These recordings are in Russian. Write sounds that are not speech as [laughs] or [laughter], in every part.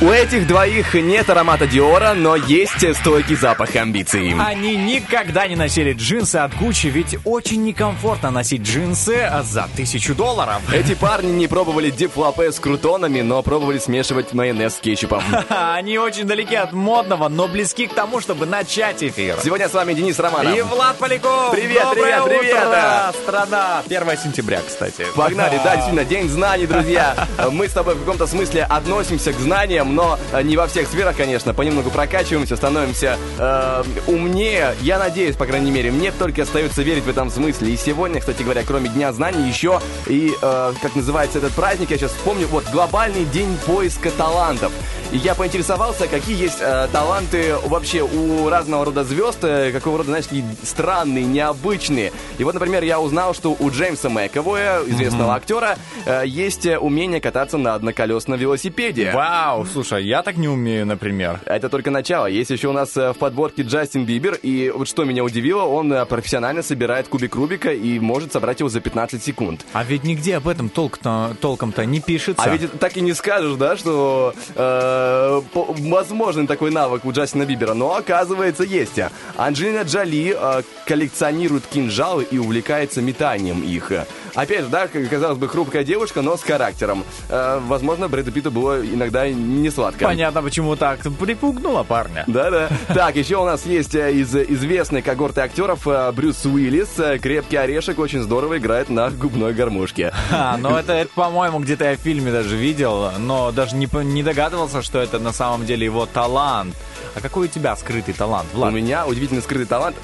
У этих двоих нет аромата Диора, но есть стойкий запах амбиций. Они никогда не носили джинсы от Гуччи, ведь очень некомфортно носить джинсы за тысячу долларов. [laughs] Эти парни не пробовали дип-лапе с крутонами, но пробовали смешивать майонез с кетчупом. [laughs] Они очень далеки от модного, но близки к тому, чтобы начать эфир. Сегодня с вами Денис Романов. И Влад Поляков. Привет, Доброе привет, привет. утро, страна. 1 сентября, кстати. Погнали, да, действительно, день знаний, друзья. [laughs] Мы с тобой в каком-то смысле относимся к знаниям, но э, не во всех сферах, конечно. Понемногу прокачиваемся, становимся э, умнее. Я надеюсь, по крайней мере, мне только остается верить в этом смысле. И сегодня, кстати говоря, кроме Дня знаний, еще и, э, как называется этот праздник, я сейчас вспомню, вот, глобальный день поиска талантов. И я поинтересовался, какие есть э, таланты вообще у разного рода звезд, э, какого рода, знаешь, странные, необычные. И вот, например, я узнал, что у Джеймса Мэковоя, известного актера, э, есть э, умение кататься на одноколесном велосипеде. Вау, слушай, я так не умею, например. Это только начало. Есть еще у нас э, в подборке Джастин Бибер, и вот что меня удивило, он э, профессионально собирает кубик Рубика и может собрать его за 15 секунд. А ведь нигде об этом толк-то, толком-то не пишется. А ведь так и не скажешь, да, что э, по- возможен такой навык у Джастина Бибера, но оказывается есть. Анджелина Джоли э, коллекционирует кинжалы и увлекается метанием их. Опять же, да, казалось бы, хрупкая девушка, но с характером. Э, возможно, Брэду Питту было иногда не сладко. Понятно, почему так. Припугнула парня. Да-да. Так, еще у нас есть э, из известной когорты актеров э, Брюс Уиллис. Э, Крепкий орешек очень здорово играет на губной гармошке. А, ну это, это, по-моему, где-то я в фильме даже видел, но даже не, не догадывался, что это на самом деле его талант. А какой у тебя скрытый талант, Влад? У меня удивительно скрытый талант.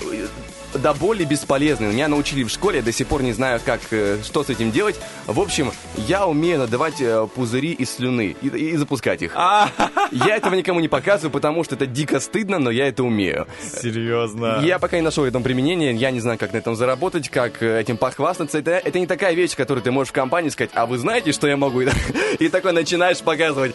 До боли бесполезный. Меня научили в школе, я до сих пор не знаю, как, э, что с этим делать. В общем, я умею надавать э, пузыри из слюны и, и запускать их. А, Я этого никому не показываю, потому что это дико стыдно, но я это умею. серьезно. Я пока не нашел этому применения, я не знаю, как на этом заработать, как э, этим похвастаться. Это, это не такая вещь, которую ты можешь в компании сказать, а вы знаете, что я могу? [laughs] И, такой начинаешь показывать.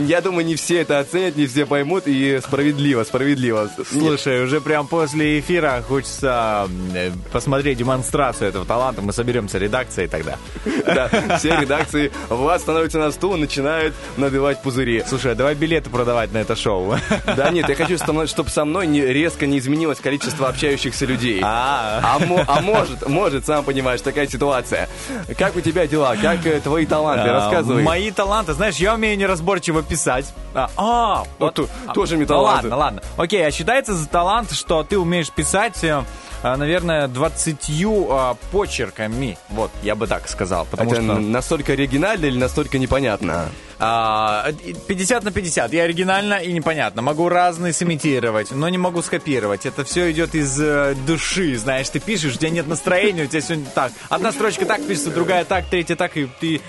Я думаю, не все это оценят, не все поймут, и справедливо, справедливо. Слушай, уже прям после эфира хочется э, посмотреть демонстрацию этого таланта. Мы соберемся редакцией тогда. [laughs] Да, все редакции Влад становится на стул и начинает набивать пузыри. Слушай, а давай билеты продавать на это шоу. [laughs] Да нет, я хочу, чтобы со мной резко не изменилось количество общающихся людей. А, А, а может, может, сам понимаешь, такая ситуация. Как у тебя дела? Как э, твои таланты? а, Рассказывай. Мои таланты, знаешь, я умею неразборчиво писать. А, а, Вот ту- тоже мне Ну таланты. ладно, ладно. Окей, а считается за талант, что ты умеешь писать, э, а, наверное, 20 а, почерками. Вот, я бы так сказал. Потому Это что настолько оригинально или настолько непонятно? А, 50 на 50. Я оригинально и непонятно. Могу разные сымитировать, но не могу скопировать. Это все идет из э, души. Знаешь, ты пишешь, у тебя нет настроения, у тебя сегодня так. Одна строчка так пишется, другая так, третья так. И ты...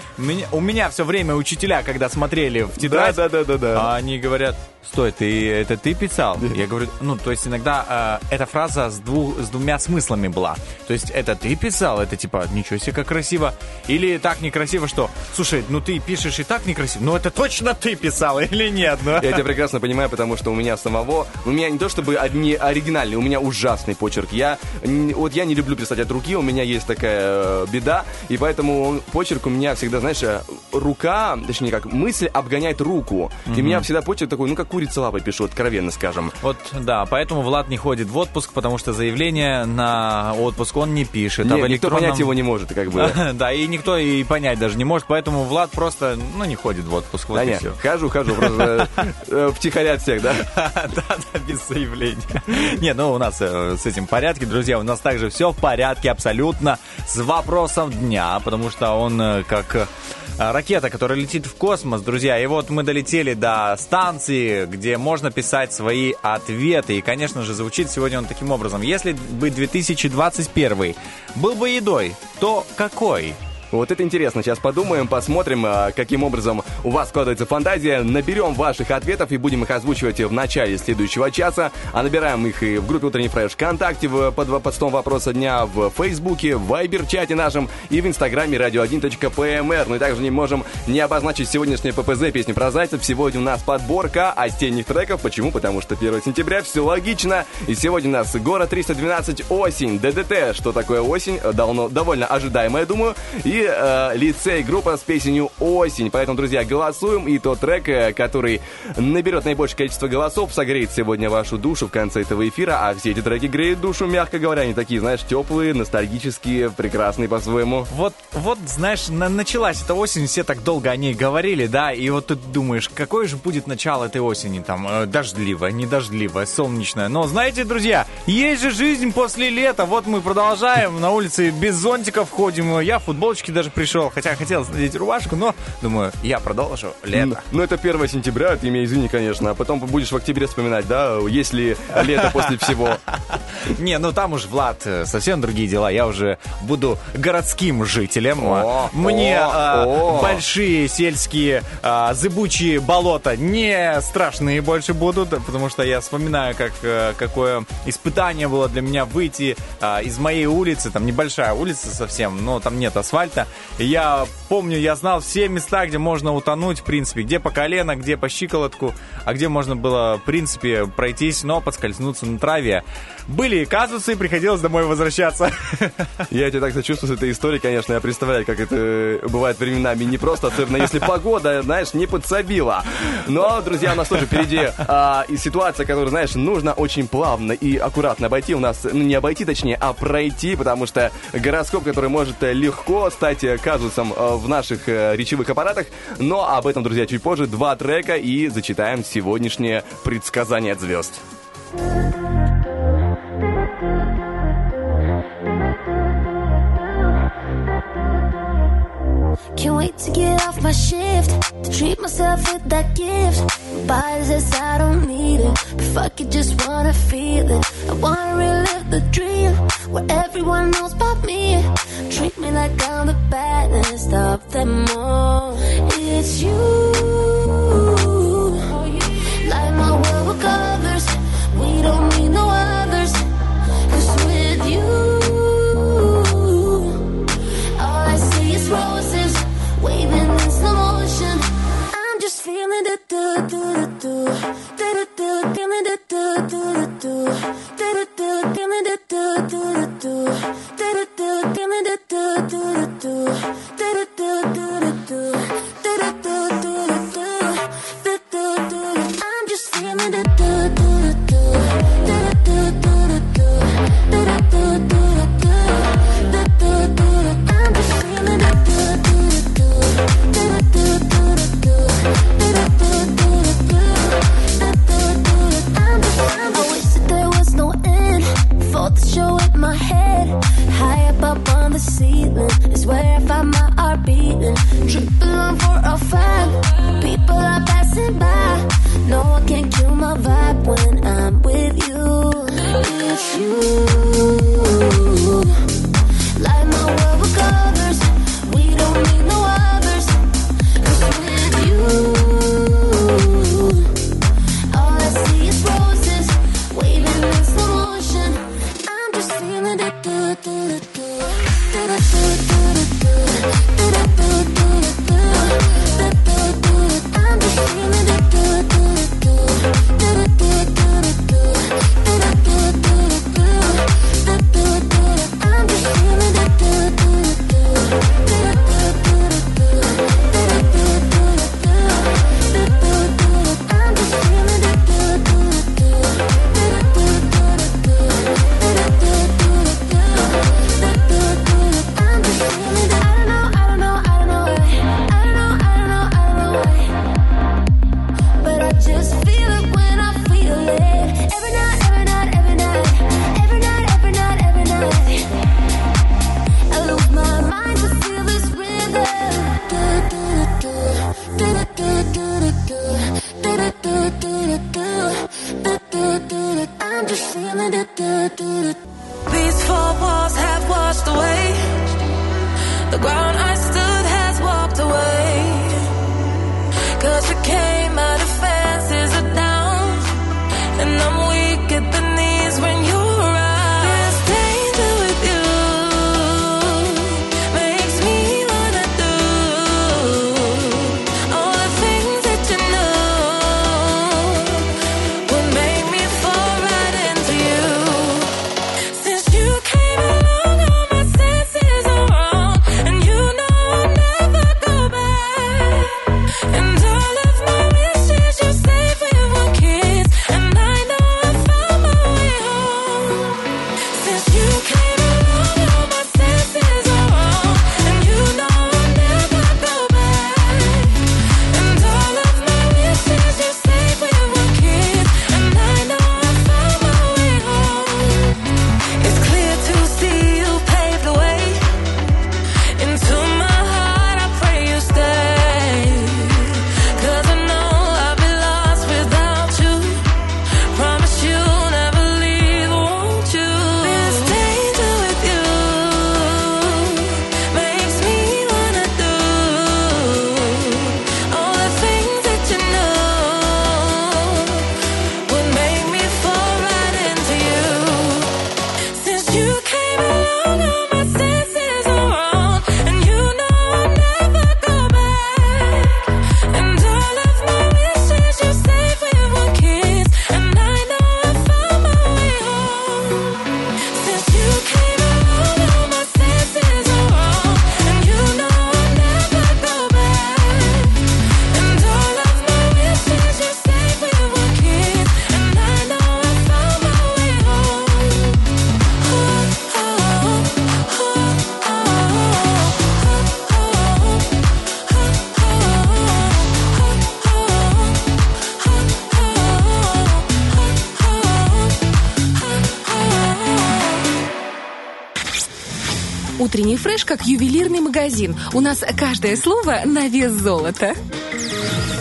у меня все время учителя, когда смотрели в тетрадь, да, да, да, да. а они говорят, стой, ты это ты писал? Я говорю, ну, то есть иногда э, эта фраза с, двух, с двумя смыслами была. То есть это ты писал, это типа, ничего себе, как красиво. Или так некрасиво, что, слушай, ну ты пишешь и так некрасиво, но это точно ты писал или нет? Ну? Я тебя прекрасно понимаю, потому что у меня самого, у меня не то чтобы не оригинальный, у меня ужасный почерк. Я, вот я не люблю писать от руки, у меня есть такая э, беда, и поэтому почерк у меня всегда, знаешь, э, рука, точнее как, мысль обгоняет руку. И у меня всегда почерк такой, ну как курица лапой пишу, откровенно скажем. Вот, да, поэтому Влад не ходит в отпуск, потому что заявление на отпуск он не пишет. а Не, никто электронном- понять его не может, как бы. [laughs] Да, и никто и понять даже не может, поэтому Влад просто, ну, не ходит в отпуск. Вот Да и нет, все. хожу, хожу, просто э, втихаря от всех, да? [laughs] Да, да, без заявления. Не, ну у нас э, с этим в порядке, друзья. У нас также все в порядке абсолютно с вопросом дня, потому что он э, как э, ракета, которая летит в космос, друзья. И вот мы долетели до станции, где можно писать свои ответы. И, конечно же, звучит сегодня он таким образом. Если бы 2021 был бы едой, то какой? Вот это интересно. Сейчас подумаем, посмотрим, а, каким образом у вас складывается фантазия. Наберем ваших ответов и будем их озвучивать в начале следующего часа. А набираем их и в группе Утренний Фреш ВКонтакте, в, под постом вопроса дня, в Фейсбуке, в Вайбер-чате нашем и в Инстаграме radio1.pmr. Ну и также не можем не обозначить сегодняшнее ППЗ песню про зайцев. Сегодня у нас подборка осенних треков. Почему? Потому что 1 сентября, все логично. И сегодня у нас город 312 осень, ДДТ. Что такое осень? Давно, довольно ожидаемо, я думаю. И э, лицей группа с песней «Осень». Поэтому, друзья, голосуем. И тот трек, э, который наберет наибольшее количество голосов, согреет сегодня вашу душу в конце этого эфира. А все эти треки греют душу, мягко говоря. Они такие, знаешь, теплые, ностальгические, прекрасные по-своему. Вот, вот, знаешь, на- началась эта осень, все так долго о ней говорили, да, и вот ты думаешь, какое же будет начало этой осени, там, э, дождливое, недождливое, солнечное. Но знаете, друзья, есть же жизнь после лета, вот мы продолжаем, на улице без зонтиков ходим, я в футболочке даже пришел, хотя хотел надеть рубашку, но, думаю, я продолжу лето. Ну, это 1 сентября, ты меня извини, конечно. А потом будешь в октябре вспоминать, да, есть ли лето после всего. [laughs] Не, ну там уж, Влад, э, совсем другие дела. Я уже буду городским жителем. О, Мне о, а, о. большие сельские а, зыбучие болота не страшные больше будут, потому что я вспоминаю, как, э, какое испытание было для меня выйти а, из моей улицы. Там небольшая улица совсем, но там нет асфальта. Я помню, я знал все места, где можно утонуть, в принципе, где по колено, где по щиколотку, а где можно было, в принципе, пройтись, но подскользнуться на траве. Были казусы, приходилось домой возвращаться. Я тебя так сочувствую с этой историей, конечно. Я представляю, как это бывает временами не просто, особенно если погода, знаешь, не подсобила. Но, друзья, у нас тоже впереди а, и ситуация, которую, знаешь, нужно очень плавно и аккуратно обойти. У нас, ну, не обойти, точнее, а пройти, потому что гороскоп, который может э, легко стать э, казусом э, в наших речевых аппаратах. Но об этом, друзья, чуть позже. Два трека и зачитаем сегодняшнее предсказание от звезд. Can't wait to get off my shift to treat myself with that gift. Body says I don't need it, but fuck it, just wanna feel it. I wanna relive the dream where everyone knows about me. Treat me like I'm the baddest of them all. It's you. Light my world with colors. We don't need no others. I'm just feeling the do do High up up on the ceiling is where I find my heart beating. Triple on for a five. People are passing by. No one can kill my vibe when I'm with you. It's you. Утренний фреш как ювелирный магазин. У нас каждое слово на вес золота.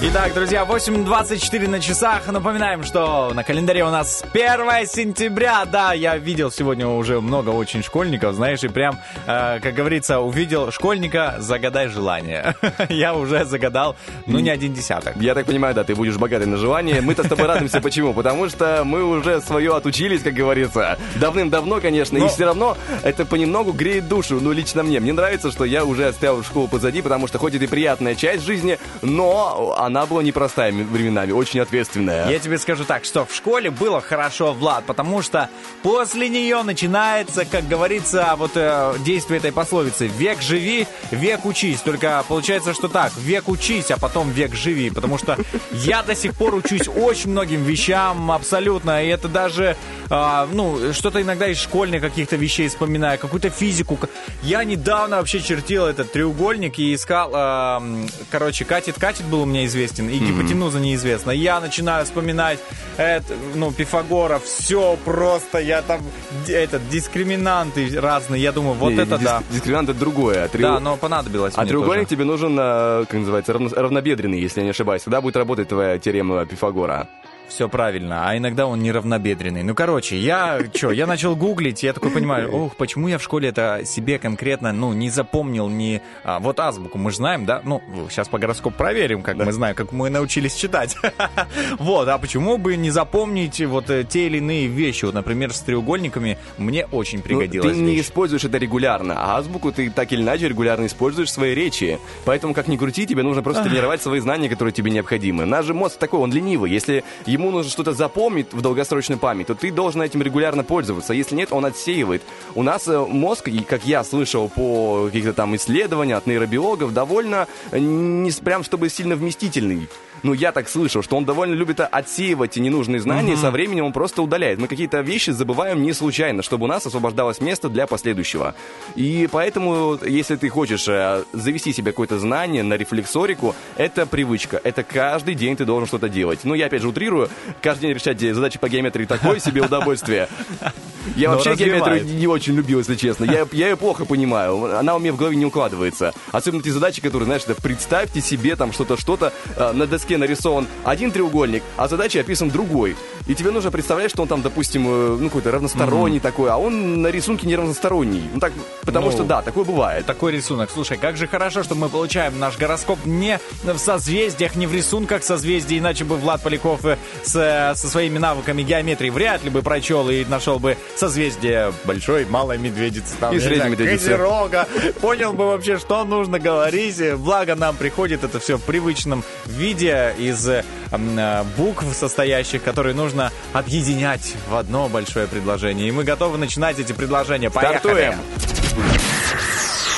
Итак, друзья, 8.24 на часах. Напоминаем, что на календаре у нас 1 сентября. Да, я видел сегодня уже много очень школьников, знаешь, и прям, э, как говорится, увидел школьника, загадай желание. [laughs] я уже загадал, ну, не один десяток. Я так понимаю, да, ты будешь богатый на желание. Мы-то с тобой радуемся. Почему? Потому что мы уже свое отучились, как говорится. Давным-давно, конечно, Но- и все равно это понемногу греет душу. Ну, лично мне. Мне нравится, что я уже оставил школу позади, потому что хоть это и приятная часть жизни, но она была непростая временами, очень ответственная. Я тебе скажу так, что в школе было хорошо, Влад, потому что после нее начинается, как говорится, вот э, действие этой пословицы «век живи, век учись». Только получается, что так, век учись, а потом век живи, потому что я до сих пор учусь очень многим вещам абсолютно, и это даже, а, ну, что-то иногда из школьных каких-то вещей вспоминаю, какую-то физику. Я недавно вообще чертил этот треугольник и искал, м, короче, катет-катет был у меня известен, и гипотенуза неизвестна. Я начинаю вспоминать, это, ну, Пифагора, все просто, я там, этот, дискриминанты разные, я думаю, вот Не, это дис- да. Дискриминант это другое. а треу- Да, но понадобилось А треугольник тоже. тебе нужен, э, как называется, равно- равнобедренный, если я не ошибаюсь. Тогда будет работать твоя теорема Пифагора. Все правильно, а иногда он неравнобедренный. Ну, короче, я что, я начал гуглить, я такой понимаю, ох, почему я в школе это себе конкретно, ну, не запомнил, не... а, вот азбуку мы же знаем, да? Ну, сейчас по гороскопу проверим, как мы знаем, как мы научились читать. [laughs] Вот, а почему бы не запомнить вот э, те или иные вещи? Вот, например, с треугольниками мне очень Ну, пригодилась ты не используешь это регулярно, а азбуку ты так или иначе регулярно используешь в своей речи. Поэтому, как ни крути, тебе нужно просто тренировать свои знания, которые тебе необходимы. Наш же мозг такой, он ленивый. Если ему нужно что-то запомнить в долгосрочной памяти, то ты должен этим регулярно пользоваться. Если нет, он отсеивает. У нас э, мозг, как я слышал по каких-то там исследованиям от нейробиологов, довольно э, не прям чтобы сильно вместительный. Ну, я так слышал, что он довольно любит отсеивать ненужные знания, и со временем он просто удаляет. Мы какие-то вещи забываем не случайно, чтобы у нас освобождалось место для последующего. И поэтому, если ты хочешь э, завести себе какое-то знание на рефлексорику, это привычка. Это каждый день ты должен что-то делать. Ну, я опять же утрирую, каждый день решать задачи по геометрии такое себе удовольствие. [laughs] Я Но вообще развивает. геометрию не очень любил, если честно. Я, я ее плохо понимаю. Она у меня в голове не укладывается. Особенно те задачи, которые, знаешь, это представьте себе там что-то, что-то э, на доске нарисован один треугольник, а задача описан другой. И тебе нужно представлять, что он там, допустим, э, ну какой-то равносторонний такой, а он на рисунке не равносторонний. Ну так, потому Ну, что да, такое бывает. Такой рисунок. Слушай, как же хорошо, что мы получаем наш гороскоп не в созвездиях, не в рисунках созвездий, иначе бы Влад Поляков э, с, э, со своими навыками геометрии вряд ли бы прочел и нашел бы созвездие большой, малой медведицы. Там, И средней медведицы. Козерога. Понял бы вообще, что нужно говорить. Благо нам приходит это все в привычном виде из э, букв состоящих, которые нужно объединять в одно большое предложение. И мы готовы начинать эти предложения. Поехали! Стартуем!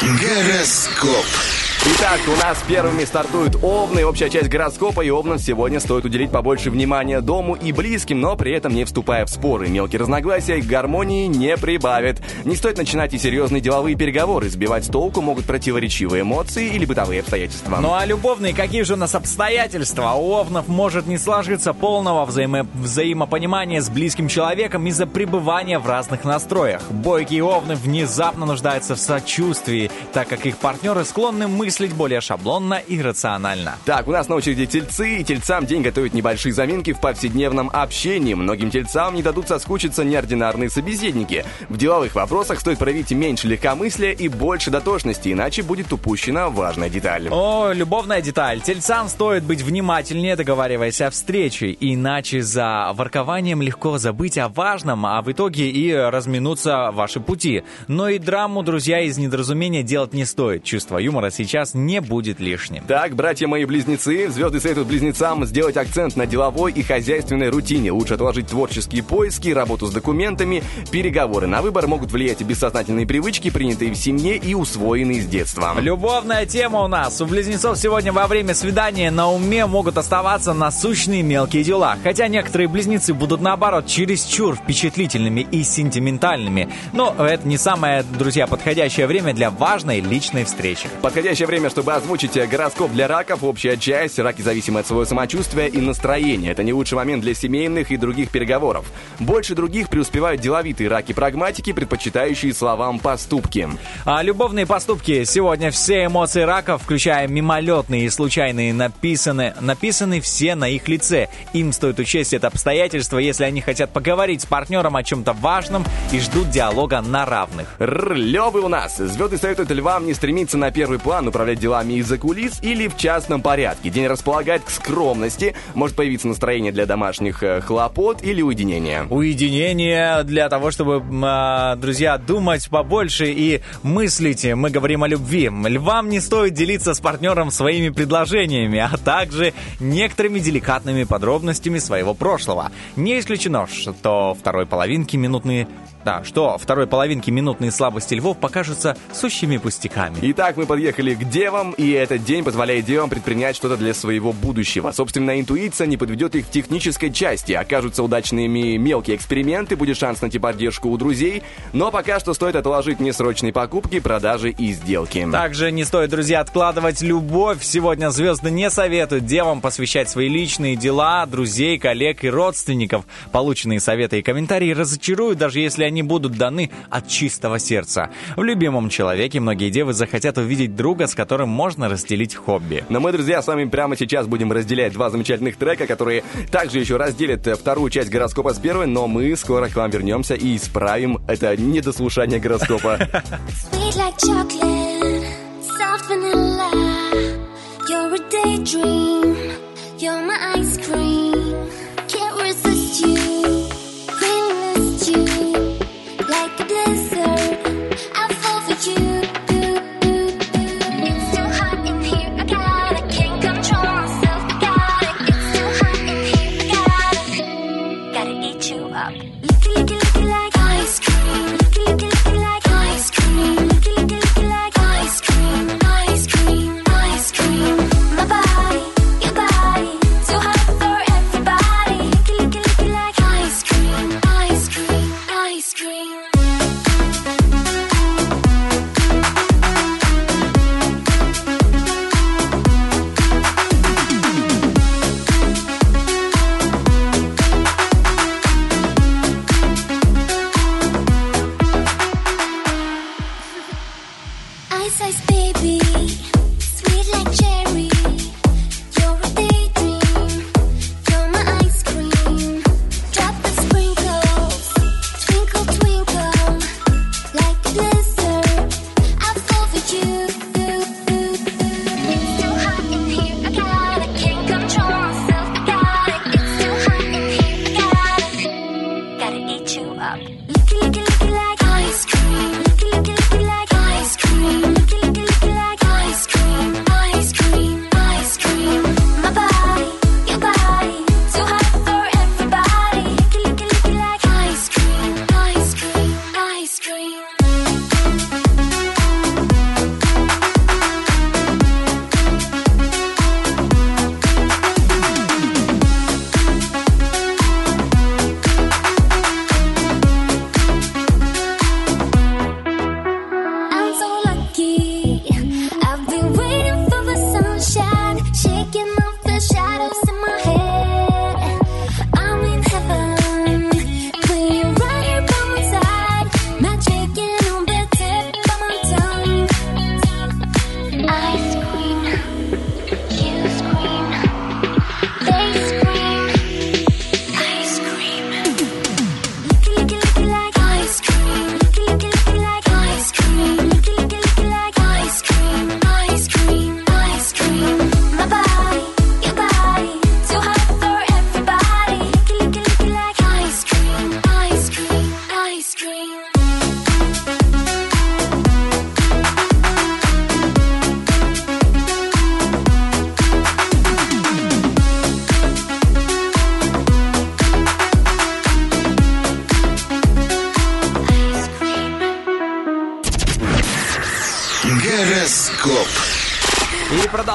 Гороскоп. Итак, у нас первыми стартуют Овны, общая часть гороскопа, и Овнам сегодня стоит уделить побольше внимания дому и близким, но при этом не вступая в споры. Мелкие разногласия к гармонии не прибавят. Не стоит начинать и серьезные деловые переговоры, сбивать с толку могут противоречивые эмоции или бытовые обстоятельства. Ну а любовные, какие же у нас обстоятельства? У Овнов может не сложиться полного взаимо- взаимопонимания с близким человеком из-за пребывания в разных настроях. Бойкие Овны внезапно нуждаются в сочувствии, так как их партнеры склонны мыслить более шаблонно и рационально. Так, у нас на очереди тельцы, и тельцам день готовит небольшие заминки в повседневном общении. Многим тельцам не дадут соскучиться неординарные собеседники. В деловых вопросах стоит проявить меньше легкомыслия и больше дотошности, иначе будет упущена важная деталь. О, любовная деталь. Тельцам стоит быть внимательнее, договариваясь о встрече, иначе за воркованием легко забыть о важном, а в итоге и разминуться ваши пути. Но и драму, друзья, из недоразумения делать не стоит. Чувство юмора сейчас не будет лишним. Так, братья мои близнецы, звезды советуют близнецам сделать акцент на деловой и хозяйственной рутине. Лучше отложить творческие поиски, работу с документами, переговоры. На выбор могут влиять и бессознательные привычки, принятые в семье и усвоенные с детства. Любовная тема у нас. У близнецов сегодня во время свидания на уме могут оставаться насущные мелкие дела. Хотя некоторые близнецы будут наоборот чересчур впечатлительными и сентиментальными. Но это не самое, друзья, подходящее время для важной личной встречи. Подходящее время время, чтобы озвучить гороскоп для раков. Общая часть. Раки зависимы от своего самочувствия и настроения. Это не лучший момент для семейных и других переговоров. Больше других преуспевают деловитые раки-прагматики, предпочитающие словам поступки. А любовные поступки. Сегодня все эмоции раков, включая мимолетные и случайные, написаны, написаны все на их лице. Им стоит учесть это обстоятельство, если они хотят поговорить с партнером о чем-то важном и ждут диалога на равных. Рр, лёвы у нас. Звезды советуют львам не стремиться на первый план, управлять делами из-за кулис или в частном порядке. День располагает к скромности, может появиться настроение для домашних э, хлопот или уединения. Уединение для того, чтобы, а, друзья, думать побольше и мыслить. Мы говорим о любви. Львам не стоит делиться с партнером своими предложениями, а также некоторыми деликатными подробностями своего прошлого. Не исключено, что второй половинки минутные да, что второй половинки минутные слабости львов покажутся сущими пустяками. Итак, мы подъехали к девам, и этот день позволяет девам предпринять что-то для своего будущего. Собственная интуиция не подведет их в технической части. Окажутся удачными мелкие эксперименты, будет шанс найти поддержку у друзей, но пока что стоит отложить несрочные покупки, продажи и сделки. Также не стоит, друзья, откладывать любовь. Сегодня звезды не советуют девам посвящать свои личные дела, друзей, коллег и родственников. Полученные советы и комментарии разочаруют, даже если они будут даны от чистого сердца. В любимом человеке многие девы захотят увидеть друга, с которым можно разделить хобби. Но мы, друзья, с вами прямо сейчас будем разделять два замечательных трека, которые также еще разделят э, вторую часть гороскопа с первой, но мы скоро к вам вернемся и исправим это недослушание гороскопа. [laughs] You're my ice cream.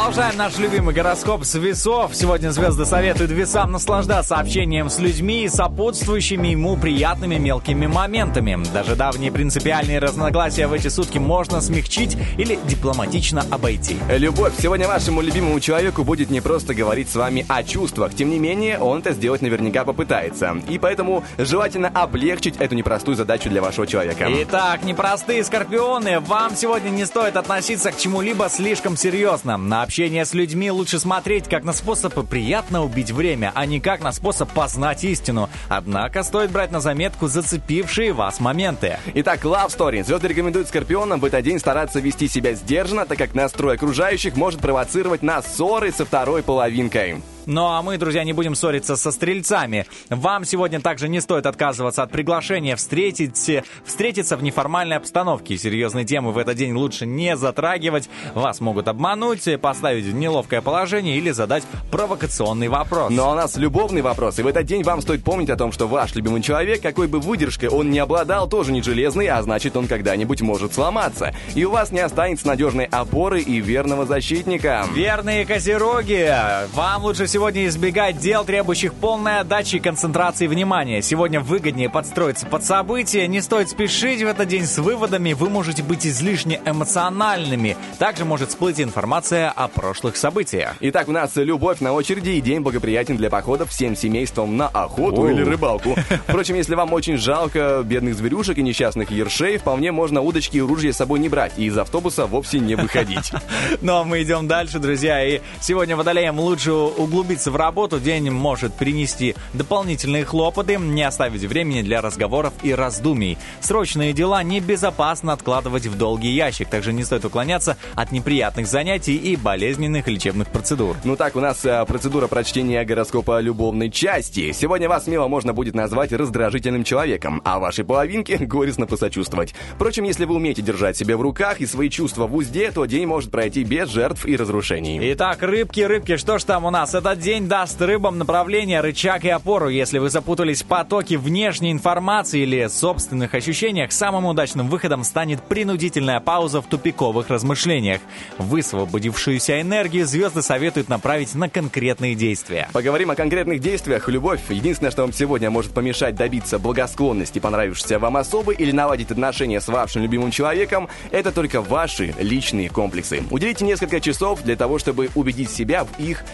Продолжаем наш любимый гороскоп с весов. Сегодня звезды советуют весам наслаждаться общением с людьми и сопутствующими ему приятными мелкими моментами. Даже давние принципиальные разногласия в эти сутки можно смягчить или дипломатично обойти. Любовь. Сегодня вашему любимому человеку будет не просто говорить с вами о чувствах. Тем не менее, он это сделать наверняка попытается. И поэтому желательно облегчить эту непростую задачу для вашего человека. Итак, непростые скорпионы, вам сегодня не стоит относиться к чему-либо слишком серьезно. На общение с людьми лучше смотреть как на способ приятно убить время, а не как на способ познать истину. Однако стоит брать на заметку зацепившие вас моменты. Итак, Love Story. Звезды рекомендуют скорпионам в этот день стараться вести себя сдержанно, так как настрой окружающих может провоцировать на ссоры со второй половинкой. Ну а мы, друзья, не будем ссориться со стрельцами. Вам сегодня также не стоит отказываться от приглашения встретить, встретиться в неформальной обстановке. Серьезные темы в этот день лучше не затрагивать. Вас могут обмануть, поставить в неловкое положение или задать провокационный вопрос. Но у нас любовный вопрос, и в этот день вам стоит помнить о том, что ваш любимый человек, какой бы выдержкой он не обладал, тоже не железный, а значит он когда-нибудь может сломаться. И у вас не останется надежной опоры и верного защитника. Верные козероги, вам лучше сегодня избегать дел, требующих полной отдачи и концентрации внимания. Сегодня выгоднее подстроиться под события, не стоит спешить в этот день с выводами, вы можете быть излишне эмоциональными. Также может всплыть информация о прошлых событиях. Итак, у нас любовь на очереди и день благоприятен для походов всем семейством на охоту О. или рыбалку. Впрочем, если вам очень жалко бедных зверюшек и несчастных ершей, вполне можно удочки и ружья с собой не брать и из автобуса вовсе не выходить. [laughs] Ну а мы идем дальше, друзья. И сегодня водолеям лучше углубиться в работу. День может принести дополнительные хлопоты, не оставить времени для разговоров и раздумий. Срочные дела небезопасно откладывать в долгий ящик, также не стоит уклоняться от неприятных занятий и болезненных лечебных процедур. Ну так, у нас э, процедура прочтения гороскопа любовной части. Сегодня вас смело можно будет назвать раздражительным человеком, а вашей половинке [laughs] горестно посочувствовать. Впрочем, если вы умеете держать себя в руках и свои чувства в узде, то день может пройти без жертв и разрушений. Итак, рыбки, рыбки, что ж там у нас? Этот день даст рыбам направление, рычаг и опору. Если вы запутались в потоке внешней информации или собственных ощущениях, самым удачным выходом станет принудительная пауза в тупиковых размышлениях. Высвободившуюся энергию звезды советуют направить на конкретные действия. Поговорим о конкретных действиях. Любовь — единственное, что вам сегодня может помешать добиться благосклонности понравившейся вам особы или наладить отношения с вашим любимым человеком, это только ваши личные комплексы. Уделите несколько часов для того, чтобы убедить себя в их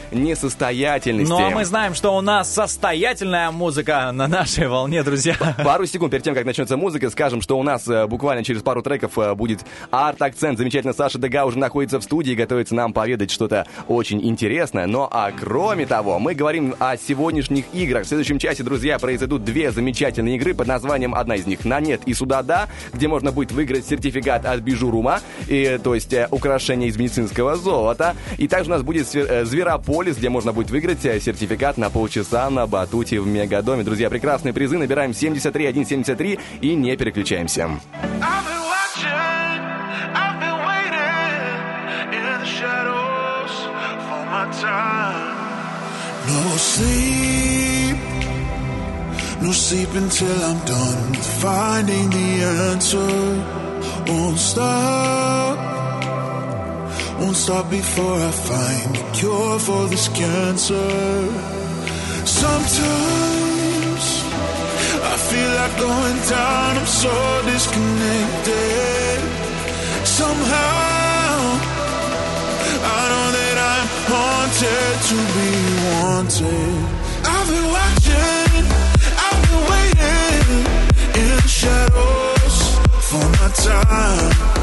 несостоятельности. Но мы знаем, что у нас состоятельная музыка на нашей волне, друзья. Пару секунд перед тем, как начнется музыка, скажем, что у нас э, буквально через пару треков э, будет арт-акцент. Замечательно, Саша Дега уже находится в студии и готовится нам поведать что-то очень интересное. Но а кроме того, мы говорим о сегодняшних играх. В следующем часе, друзья, произойдут две замечательные игры под названием одна из них «На нет» и «Сюда да», где можно будет выиграть сертификат от Бижурума, и, то есть э, украшение из медицинского золота. И также у нас будет Зверополис, где можно будет выиграть э, сертификат на полчаса на батуте в Мегадоме. Друзья, прекрасные призы. Набираем 73 173 и не переключаемся. No sleep, no sleep until I'm done finding the answer. Won't stop, won't stop before I find a cure for this cancer. Sometimes I feel like going down, I'm so disconnected. Somehow, I know that I'm haunted to be wanted. I've been watching, I've been waiting in the shadows for my time.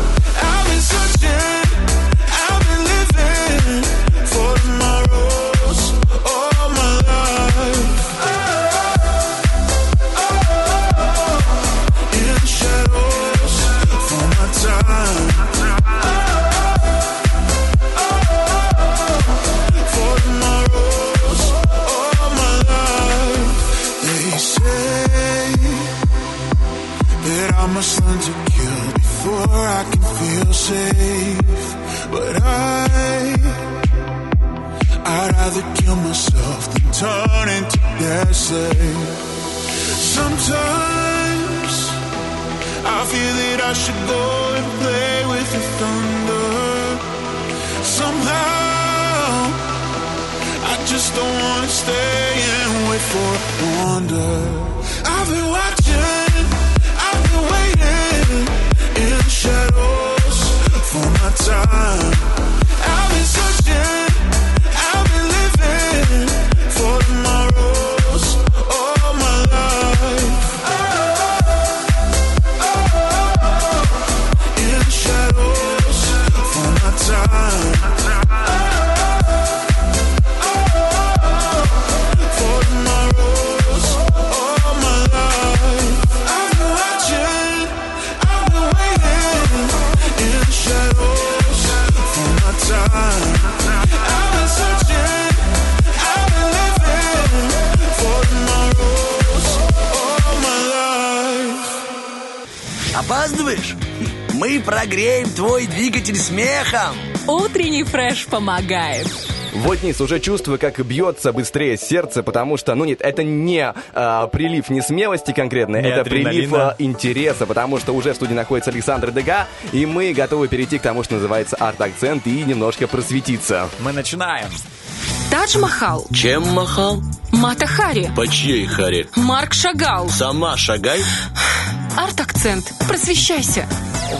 I can feel safe. But I, I'd rather kill myself than turn into their slave. Sometimes I feel that I should go and play with the thunder. Somehow I just don't wanna stay and wait for wonder. I've been watching, I've been waiting shadows for my time. I've been searching, Мы прогреем твой двигатель смехом. Утренний фреш помогает. Вот, Низ, уже чувствую, как бьется быстрее сердце, потому что, ну нет, это не а, прилив не смелости конкретно, Не это прилив адреналина. а, интереса, потому что уже в студии находится Александр Дега, и мы готовы перейти к тому, что называется арт-акцент, и немножко просветиться. Мы начинаем. Тадж Махал, Чем махал? Мата Хари, По чьей харе? Марк Шагал. Сама шагай. Арт-акцент. Просвещайся.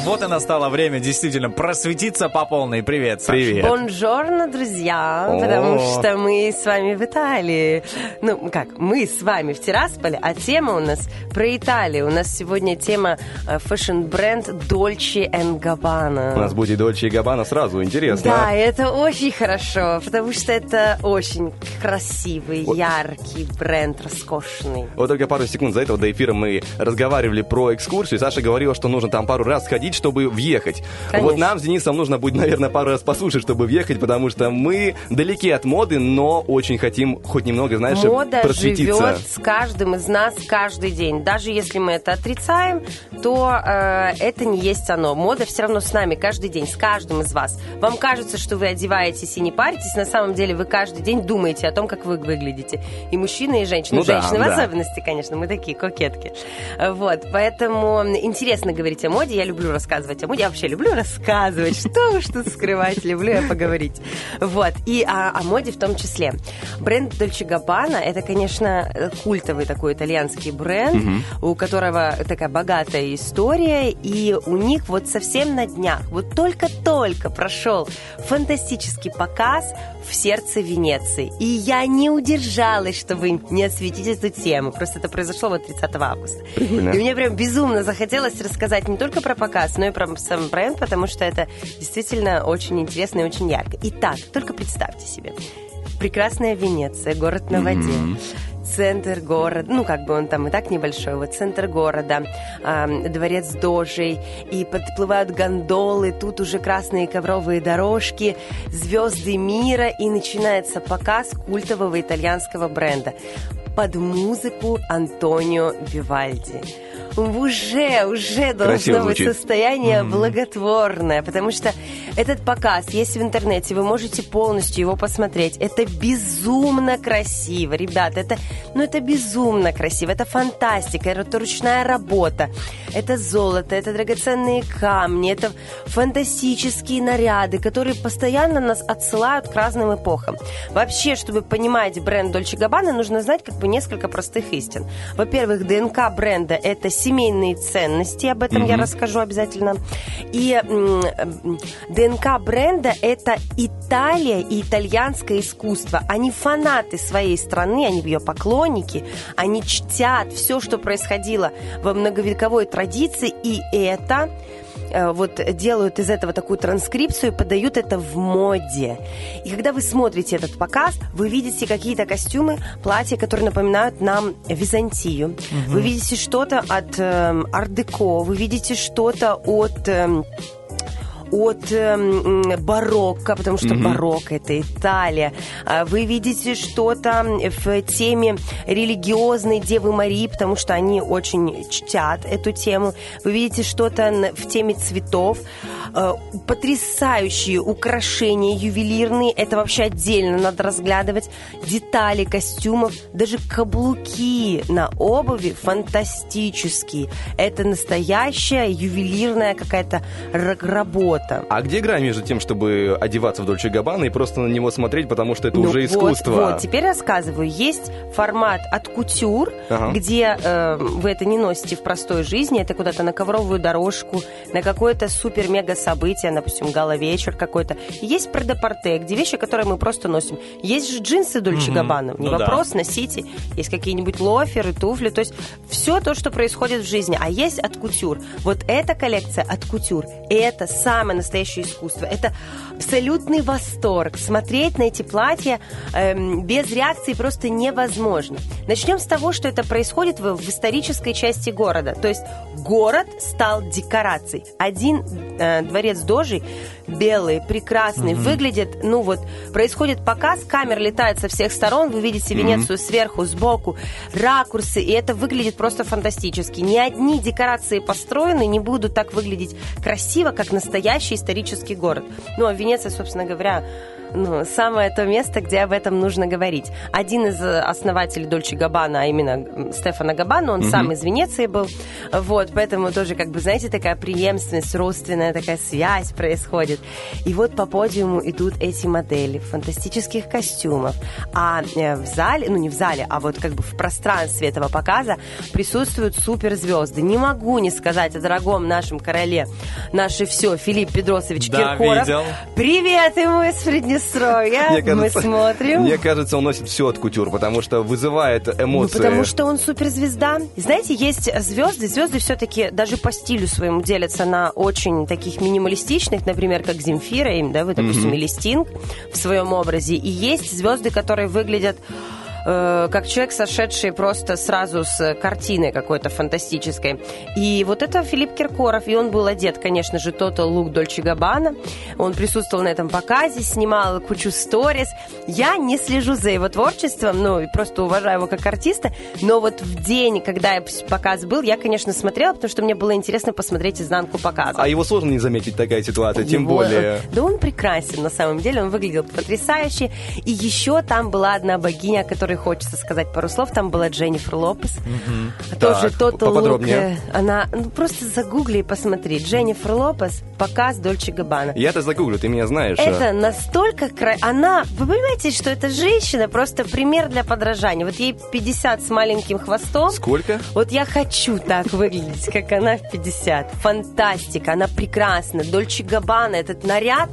Вот и настало время действительно просветиться по полной. Привет, Саш. Привет. Buongiorno, друзья, О. потому что мы с вами в Италии. Ну, как, мы с вами в Тирасполе, а тема у нас про Италию. У нас сегодня тема fashion-бренд Dolce Gabbana. У нас будет Дольче и Габбана сразу, интересно. Да, это очень хорошо, потому что это очень красивый, яркий бренд, роскошный. Вот только пару секунд за этого до эфира мы разговаривали про экскурсию. Саша говорила, что нужно там пару раз сходить, чтобы въехать. Конечно. Вот нам с Денисом нужно будет, наверное, пару раз послушать, чтобы въехать, потому что мы далеки от моды, но очень хотим хоть немного, знаешь, Мода просветиться. живет с каждым из нас каждый день. Даже если мы это отрицаем, то э, это не есть оно. Мода все равно с нами каждый день, с каждым из вас. Вам кажется, что вы одеваетесь и не паритесь, на самом деле вы каждый день думаете о том, как вы выглядите. И мужчины, и женщины. Ну да, женщины в да. особенности, конечно, мы такие кокетки. Вот, поэтому интересно говорить о моде. Я люблю рассказывать о моде. Я вообще люблю рассказывать. Что уж тут скрывать, люблю я поговорить. Вот, и о, о моде в том числе. Бренд Dolce Gabbana это, конечно, культовый такой итальянский бренд, у которого такая богатая история, и у них вот совсем на днях, вот только-только прошел фантастический показ в сердце Венеции. И я не удержалась, чтобы не осветить эту тему. Просто это произошло вот 30 августа. Прикольно. И мне прям безумно захотелось рассказать не только про показ, но и про сам бренд, потому что это действительно очень интересно и очень ярко. Итак, только представьте себе. Прекрасная Венеция, город на воде. Центр города, ну как бы он там и так небольшой, вот центр города, ам, дворец Дожей, и подплывают гондолы, тут уже красные ковровые дорожки, звезды мира, и начинается показ культового итальянского бренда под музыку Антонио Вивальди. Уже, уже Красиво должно быть звучит. состояние благотворное, потому что этот показ есть в интернете, вы можете полностью его посмотреть. Это безумно красиво, ребята, это, ну это безумно красиво, это фантастика, это ручная работа, это золото, это драгоценные камни, это фантастические наряды, которые постоянно нас отсылают к разным эпохам. Вообще, чтобы понимать бренд Dolce Gabbana, нужно знать как бы несколько простых истин. Во-первых, ДНК бренда – это семейные ценности, об этом я расскажу обязательно. И ДНК бренда – это Италия и итальянское искусство. Они фанаты своей страны, они ее поклонники, они чтят все, что происходило во многовековой традиции, и это вот делают из этого такую транскрипцию и подают это в моде. И когда вы смотрите этот показ, вы видите какие-то костюмы, платья, которые напоминают нам Византию. Вы видите что-то от эм, арт-деко, вы видите что-то от... эм, от м, барокко, потому что барокко это Италия. А Вы видите что-то в теме религиозной Девы Марии, потому что они очень чтят эту тему. Вы видите что-то в теме цветов. Э, Потрясающие украшения ювелирные. Это вообще отдельно надо разглядывать. Детали костюмов, даже каблуки на обуви фантастические. Это настоящая ювелирная какая-то работа. Работа. А где грань между тем, чтобы одеваться в Дольче Габбана и просто на него смотреть, потому что это Ну уже вот, искусство? Вот, теперь рассказываю. Есть формат от кутюр, Ага. где э, вы это не носите в простой жизни, это куда-то на ковровую дорожку, на какое-то супер-мега событие, допустим, гала-вечер какой-то. Есть предапорте, где вещи, которые мы просто носим. Есть же джинсы Дольче Габбана, не Ну да. вопрос, носите. Есть какие-нибудь лоферы, туфли, то есть все то, что происходит в жизни. А есть от кутюр. Вот эта коллекция от кутюр, это самое настоящее искусство. Это абсолютный восторг. Смотреть на эти платья эм, без реакции просто невозможно. Начнем с того, что это происходит в, в исторической части города. То есть город стал декорацией. Один э, дворец Дожи белый, прекрасный, выглядит, ну вот, происходит показ, камер летает со всех сторон, вы видите Венецию сверху, сбоку, ракурсы, и это выглядит просто фантастически. Ни одни декорации построены не будут так выглядеть красиво, как настоящий исторический город. Ну, а Венеция, собственно говоря, ну, самое то место, где об этом нужно говорить. Один из э, основателей Дольче Габбана, а именно Стефана Габбана, он сам из Венеции был, вот, поэтому тоже, как бы, знаете, такая преемственность, родственная такая связь происходит. И вот по подиуму идут эти модели фантастических костюмах, а э, в зале, ну не в зале, а вот как бы в пространстве этого показа присутствуют суперзвезды. Не могу не сказать о дорогом нашем короле, наше все, Филипп Педросович Да, Киркоров. видел. Привет ему из Приднестровья. Мне кажется, Мы смотрим. Мне кажется, он носит все от кутюр, потому что вызывает Ну, эмоции. потому что он суперзвезда. Знаете, есть звезды. Звезды все-таки даже по стилю своему делятся на очень таких минималистичных, например, как Земфира, им, да, вы, допустим, или Стинг в своем образе. И есть звезды, которые выглядят э, как человек, сошедший просто сразу с картины какой-то фантастической. И вот это Филипп Киркоров, и он был одет, конечно же, Total Look Дольче Габбана. Он присутствовал на этом показе, снимал кучу сторис. Я не слежу за его творчеством, ну, и просто уважаю его как артиста, но вот в день, когда показ был, я, конечно, смотрела, потому что мне было интересно посмотреть изнанку показа. А его сложно не заметить такая ситуация, тем Его- более... Да он прекрасен, на самом деле, он выглядел потрясающе. И еще там была одна богиня, о которой хочется сказать пару слов. Там была Дженнифер Лопес. Тоже Так, тот поподробнее. Она, ну, просто загугли и посмотри. Дженнифер Лопес, показ Дольче Габбана. Я-то загуглю, ты меня знаешь. Это настолько... кра- Она... Вы понимаете, что эта женщина просто пример для подражания. Вот ей 50 с маленьким хвостом. Сколько? Вот я хочу так выглядеть, как она в 50. Фантастика, она прекрасна. Дольче Габбана, этот наряд,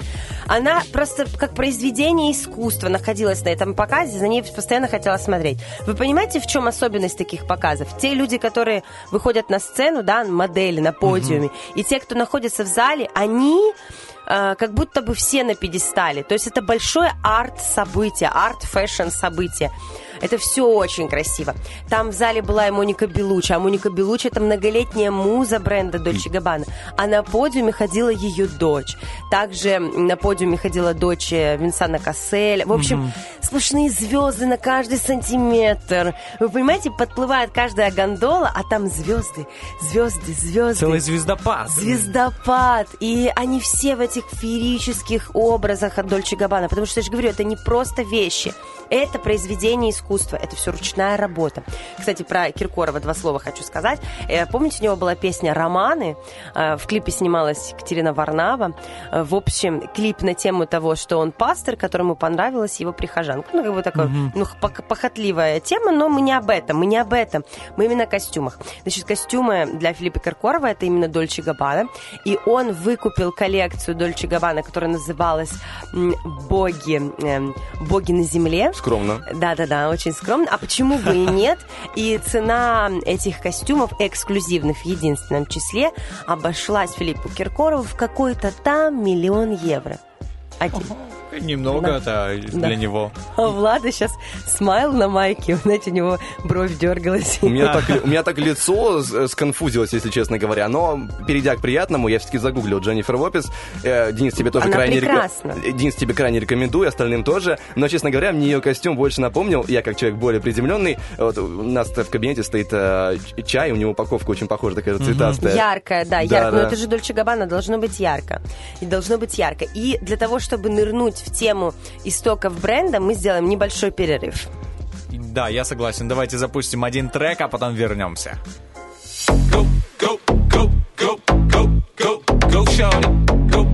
она просто как произведение искусства находилась на этом показе, за ней постоянно хотела смотреть. Вы понимаете, в чем особенность таких показов? Те люди, которые выходят на сцену, да, модели на подиуме, и те, кто находится в зале, они э, как будто бы все на пьедестале. То есть это большое арт-событие, арт-фэшн-событие. Это все очень красиво. Там в зале была и Моника Беллуччи, а Моника Беллуччи это многолетняя муза бренда Дольче Габбана. А на подиуме ходила ее дочь. Также на подиуме ходила дочь э, Винсана Касселя. В общем, сплошные звезды на каждый сантиметр. Вы понимаете, подплывает каждая гондола, а там звезды, звезды, звезды. Целый звездопад. Звездопад. И они все в этих феерических образах от Дольче Габбана. Потому что я же говорю, это не просто вещи. Это произведение искусства. Это все ручная работа. Кстати, про Киркорова два слова хочу сказать. Э, Помните, у него была песня «Романы». Э, В клипе снималась Екатерина Варнава. Э, В общем, клип на тему того, что он пастор, которому понравилась его прихожанка. Ну, как бы такая, ну, пох- похотливая тема, но мы не об этом, мы не об этом. Мы именно о костюмах. Значит, костюмы для Филиппа Киркорова это именно Дольче Габбана. И он выкупил коллекцию Дольче Габбана, которая называлась «Боги, эм, «Боги на земле». Скромно. Да-да-да, очень скромно. А почему бы и нет? И цена этих костюмов эксклюзивных в единственном числе обошлась Филиппу Киркорову в какой-то там миллион евро. Один. Немного Да. это Да. для него. А у Влада сейчас смайл на майке, [laughs] знаете, у него бровь дергалась. У меня, так, [laughs] у меня так лицо с- сконфузилось, если честно говоря. Но, перейдя к приятному, я все-таки загуглил Дженнифер Лопес. Э, Денис, тебе тоже Она крайне... прекрасна. Э, Денис, тебе крайне рекомендую, остальным тоже. Но, честно говоря, мне ее костюм больше напомнил. Я, как человек более приземленный, вот у нас в кабинете стоит э, чай, у него упаковка очень похожа, такая цветастая. Яркая, да, Да, ярко. Но да. это же Дольче Габбана, должно быть ярко. И должно быть ярко. И для того, чтобы нырнуть в тему истоков бренда, мы сделаем небольшой перерыв. Да, я согласен. Давайте запустим один трек, а потом вернемся. Go, go, go, go, go, go, go,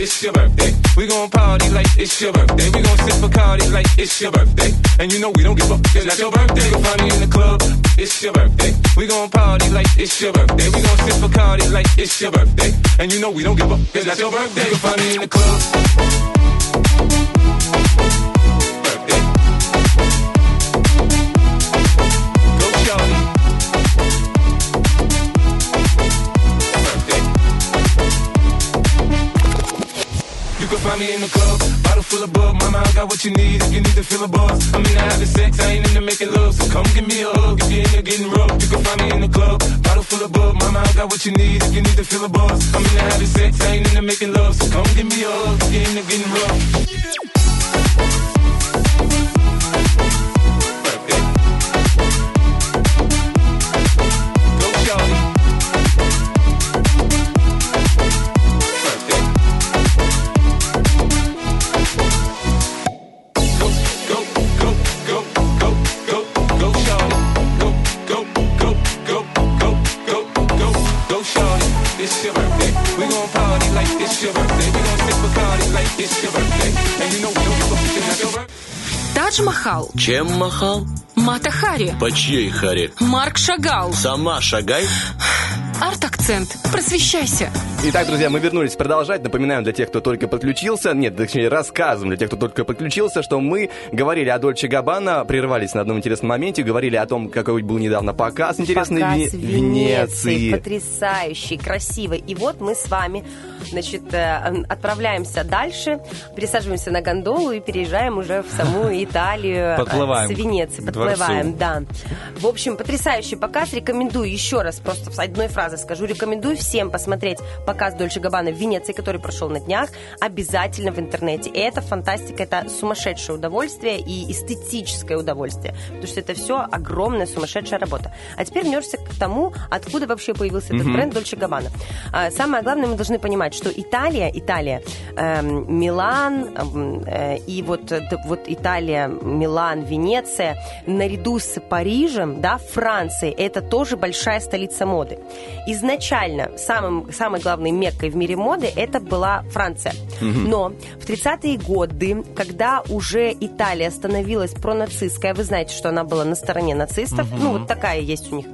it's your birthday. We gon' party like it's your birthday. We gon' sip a Bacardi like it's your birthday. And you know we don't give up, it's not your birthday. You gon' find me in the club, it's your birthday. We gon' party like it's your birthday. We gon' sip a Bacardi like it's your birthday. And you know we don't give up, it's not your birthday. You gon' find me in the club. Me in the club, bottle full of bug. Mama, I got what you need if you need to feel a buzz. I'm into having sex, I ain't into making love. So come give me a hug if you're into getting rough. You can find me in the club, bottle full of bug. Mama, I got what you need if you need to feel a buzz. I'm into having sex, I ain't into making love. So come give me a hug if you're into getting rough. Махал, Чем махал? Мата Хари, По чьей харе? Марк Шагал, Сама шагай. арт-акцент. Просвещайся. Итак, друзья, мы вернулись продолжать. Напоминаем для тех, кто только подключился, нет, точнее, рассказываем для тех, кто только подключился, что мы говорили о Дольче Габбана, прервались на одном интересном моменте, говорили о том, какой был недавно показ интересный Показ в в Ве- Венеции. Потрясающий, красивый. И вот мы с вами, значит, э, отправляемся дальше, пересаживаемся на гондолу и переезжаем уже в саму [laughs] Италию. э, Подплываем С Венеции. Подплываем, да. В общем, потрясающий показ. Рекомендую еще раз, просто с одной фразы скажу. Рекомендую всем посмотреть показ Дольче Габбана в Венеции, который прошел на днях. Обязательно в интернете. И это фантастика, это сумасшедшее удовольствие и эстетическое удовольствие. Потому что это все огромная сумасшедшая работа. А теперь вернешься к тому, откуда вообще появился этот бренд Дольче Габбана. А, Самое главное, мы должны понимать, что Италия, Италия, эм, Милан эм, э, и вот, э, вот Италия, Милан, Венеция, наряду с Парижем, да, Францией, это тоже большая столица моды. Изначально самым, самой главной меккой в мире моды это была Франция. Но в 30-е годы, когда уже Италия становилась пронацистская, вы знаете, что она была на стороне нацистов, ну вот такая есть у них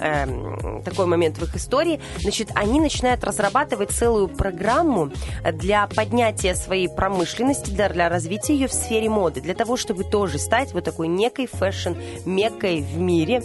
эм, такой момент в их истории, значит, они начинают разрабатывать целую программу для поднятия своей промышленности, для, для развития ее в сфере моды, для того, чтобы тоже стать вот такой некой фэшн-меккой в мире.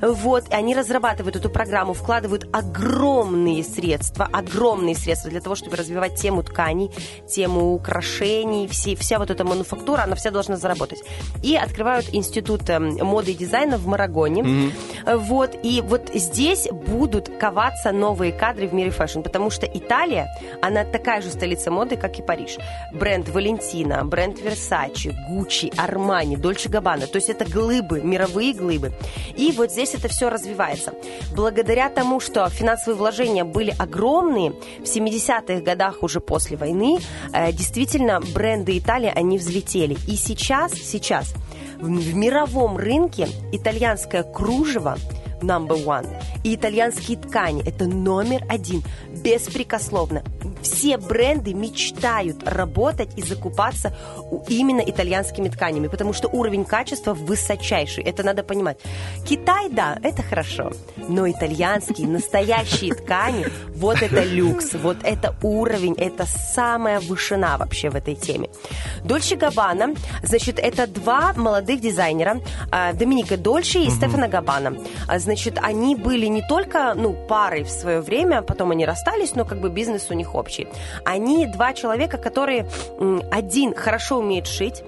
Вот, они разрабатывают эту программу, вкладывают огромные средства, огромные средства для того, чтобы развивать тему тканей, тему украшений, все, вся вот эта мануфактура, она вся должна заработать. И открывают институт эм, моды и дизайна в Марангони. Вот, и вот здесь будут коваться новые кадры в мире fashion, потому что Италия, она такая же столица моды, как и Париж. Бренд Валентино, бренд Versace, Гуччи, Армани, Дольче Габбана. То есть это глыбы, мировые глыбы. И вот здесь это все развивается. Благодаря тому, что финансовые вложения были огромные, в 70-х годах уже после войны, э, действительно, бренды Италии, они взлетели. И сейчас, сейчас в мировом рынке итальянское кружево number one. И итальянские ткани – это номер один, беспрекословно. Все бренды мечтают работать и закупаться именно итальянскими тканями, потому что уровень качества высочайший, это надо понимать. Китай, да, это хорошо, но итальянские, [laughs] настоящие ткани, вот это люкс, вот это уровень, это самая вышина вообще в этой теме. Дольче Габбана, значит, это два молодых дизайнера, а, Доминика Дольче и Стефана Габбана. А, Значит, они были не только, ну, парой в свое время, потом они расстались, но как бы бизнес у них общий. Они два человека, которые один хорошо умеет шить,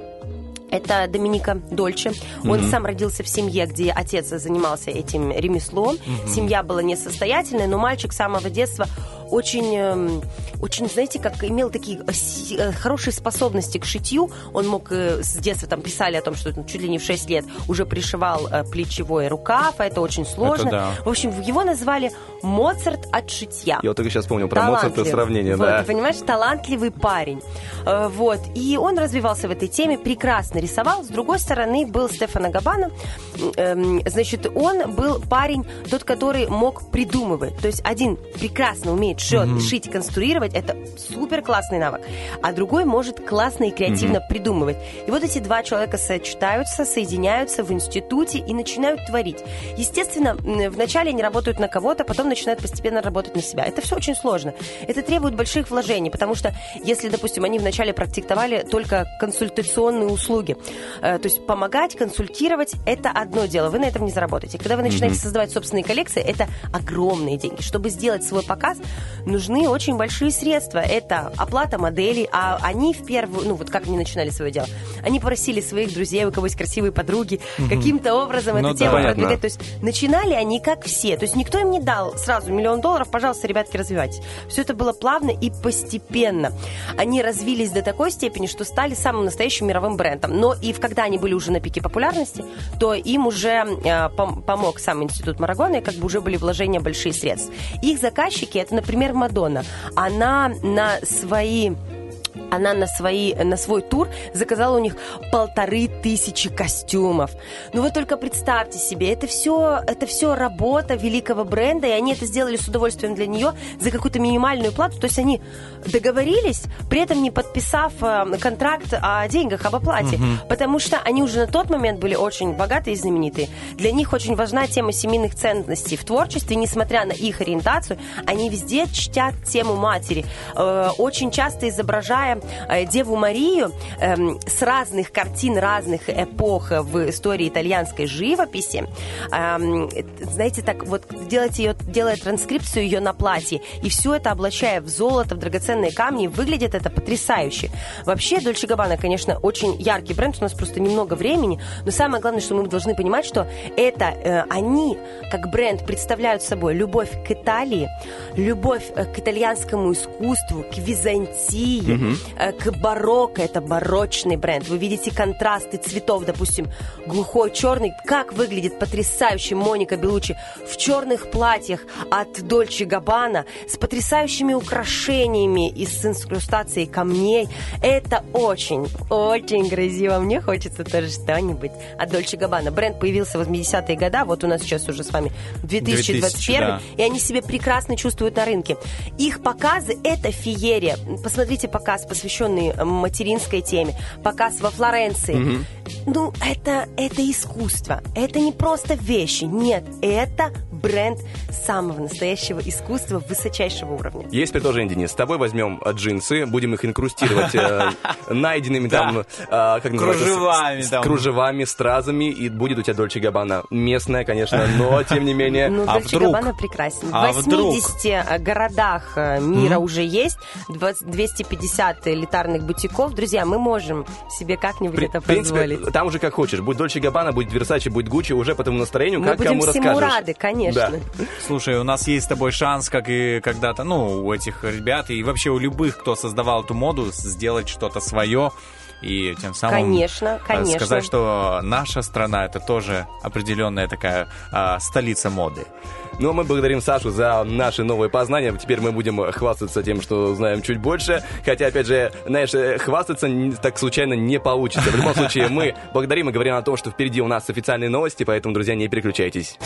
это Доминика Дольче. Он сам родился в семье, где отец занимался этим ремеслом. Семья была несостоятельная, но мальчик с самого детства очень, эм, очень, знаете, как имел такие э, э, хорошие способности к шитью. Он мог э, с детства, там писали о том, что ну, чуть ли не в 6 лет уже пришивал плечевой рукав, а это очень сложно. да. В общем, его назвали Моцарт от шитья. Я вот только сейчас помню про Моцарта сравнение, Вот, да. ты понимаешь, талантливый парень. Вот. И он развивался в этой теме, прекрасно рисовал. С другой стороны, был Стефано Габана. Эм, Значит, он был парень, тот, который мог придумывать. То есть один прекрасно умеет шьет, шить, конструировать, это супер классный навык. А другой может классно и креативно придумывать. И вот эти два человека сочетаются, соединяются в институте и начинают творить. Естественно, вначале они работают на кого-то, потом начинают постепенно работать на себя. Это все очень сложно. Это требует больших вложений, потому что если, допустим, они вначале практиковали только консультационные услуги, э, то есть помогать, консультировать, это одно дело, вы на этом не заработаете. Когда вы начинаете создавать собственные коллекции, это огромные деньги. Чтобы сделать свой показ, нужны очень большие средства. Это оплата моделей, а они в первую, ну вот как они начинали свое дело, они просили своих друзей, у кого есть красивые подруги, каким-то образом Ну эту да. тему Понятно. продвигать. То есть начинали они как все. То есть никто им не дал сразу миллион долларов, пожалуйста, ребятки, развивайтесь. Все это было плавно и постепенно. Они развились до такой степени, что стали самым настоящим мировым брендом. Но и когда они были уже на пике популярности, то им уже э, пом- помог сам институт Марагона, и как бы уже были вложения большие средств. Их заказчики, это, например, Мадонна. Она на свои она на, свои, на свой тур заказала у них полторы тысячи костюмов. Ну вы только представьте себе, это все, это все работа великого бренда, и они это сделали с удовольствием для нее за какую-то минимальную плату. То есть они договорились, при этом не подписав э, контракт о деньгах, об оплате. Потому что они уже на тот момент были очень богатые и знаменитые. Для них очень важна тема семейных ценностей в творчестве, несмотря на их ориентацию, они везде чтят тему матери. Э, очень часто изображая э, Деву Марию эм, с разных картин разных эпох в истории итальянской живописи. Эм, знаете, так вот делать ее, делая транскрипцию ее на платье, и все это облачая в золото, в драгоценные камни, выглядит это потрясающе. Вообще, Дольче Габбана, конечно, очень яркий бренд, у нас просто немного времени, но самое главное, что мы должны понимать, что это э, они, как бренд, представляют собой любовь к Италии, любовь э, к итальянскому искусству, к Византии, э, к барокко, это барочный бренд. Вы видите контрасты цветов, допустим, глухой черный, как выглядит потрясающе Моника Белучи в черных платьях от Дольче Габбана с потрясающими украшениями из инкрустацией камней. Это очень, очень красиво. Мне хочется тоже что-нибудь от Дольче Габбана. Бренд появился в 80-е годы, вот у нас сейчас уже с вами 2021, 2000, да. и они себя прекрасно чувствуют на рынке. Их показы – это феерия. Посмотрите показ, посвященный материнской теме, показ во Флоренции. Ну, это, это искусство. Это не просто вещи. Нет, это бренд самого настоящего искусства высочайшего уровня. Есть предложение, Денис. С тобой возьмем э, джинсы, будем их инкрустировать э, [laughs] найденными там, э, с- Кружевами с- там. кружевами, стразами, и будет у тебя Дольче Габбана. Местная, конечно, но [laughs] тем не менее. Ну, А Дольче вдруг? Габбана прекрасен. А в вдруг? 80 городах мира уже есть 20 250 элитарных бутиков. Друзья, мы можем себе как-нибудь При- это в принципе, позволить. там уже как хочешь. Будет Дольче Габбана, будет Версачи, будет Гуччи, уже по тому настроению, Мы как будем кому всему расскажешь. рады, конечно. Да. Слушай, у нас есть с тобой шанс, как и когда-то, ну, у этих ребят, и вообще у любых, кто создавал эту моду, сделать что-то свое. И тем самым Конечно, э, конечно. сказать, что наша страна это тоже определенная такая а, столица моды. Ну, а мы благодарим Сашу за наши новые познания. Теперь мы будем хвастаться тем, что знаем чуть больше. Хотя, опять же, знаешь, э, хвастаться так случайно не получится. В любом случае, мы благодарим и говорим о том, что впереди у нас официальные новости, поэтому, друзья, не переключайтесь.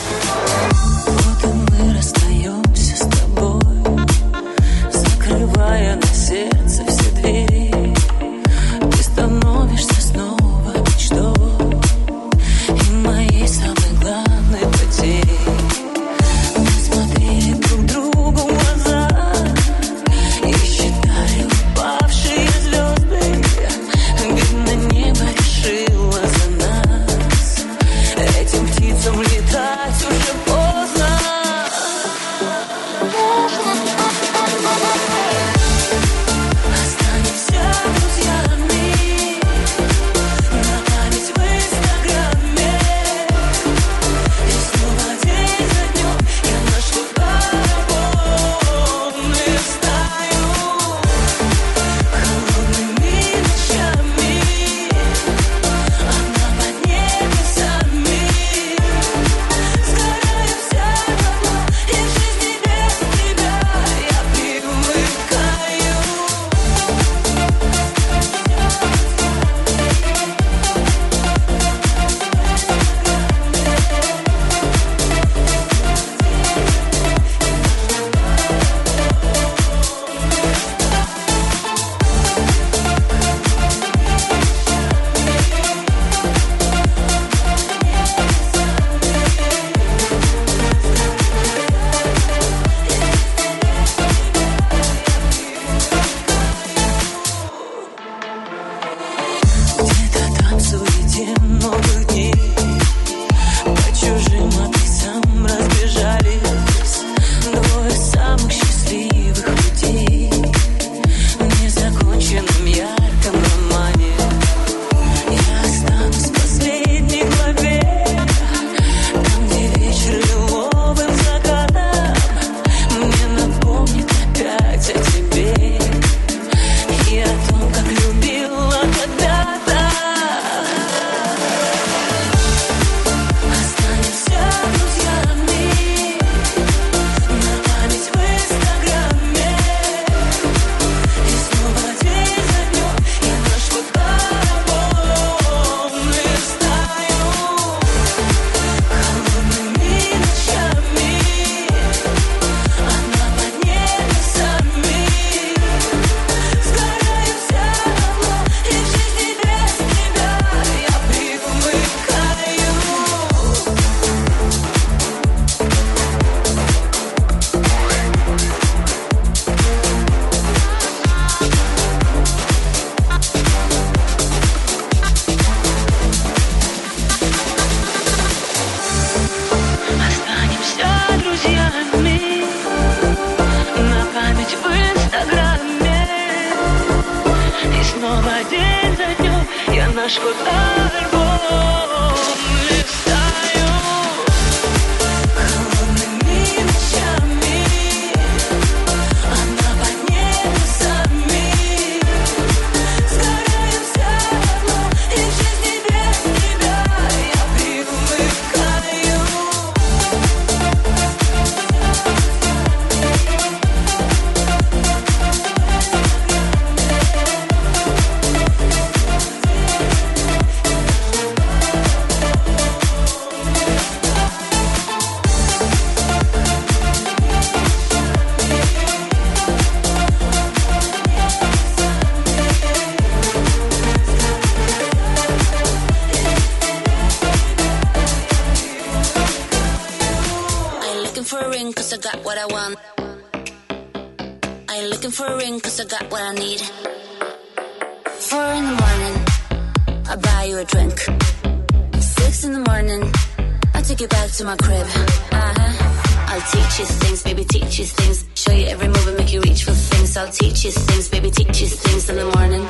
I'll teach you things, baby, teach you things in the morning.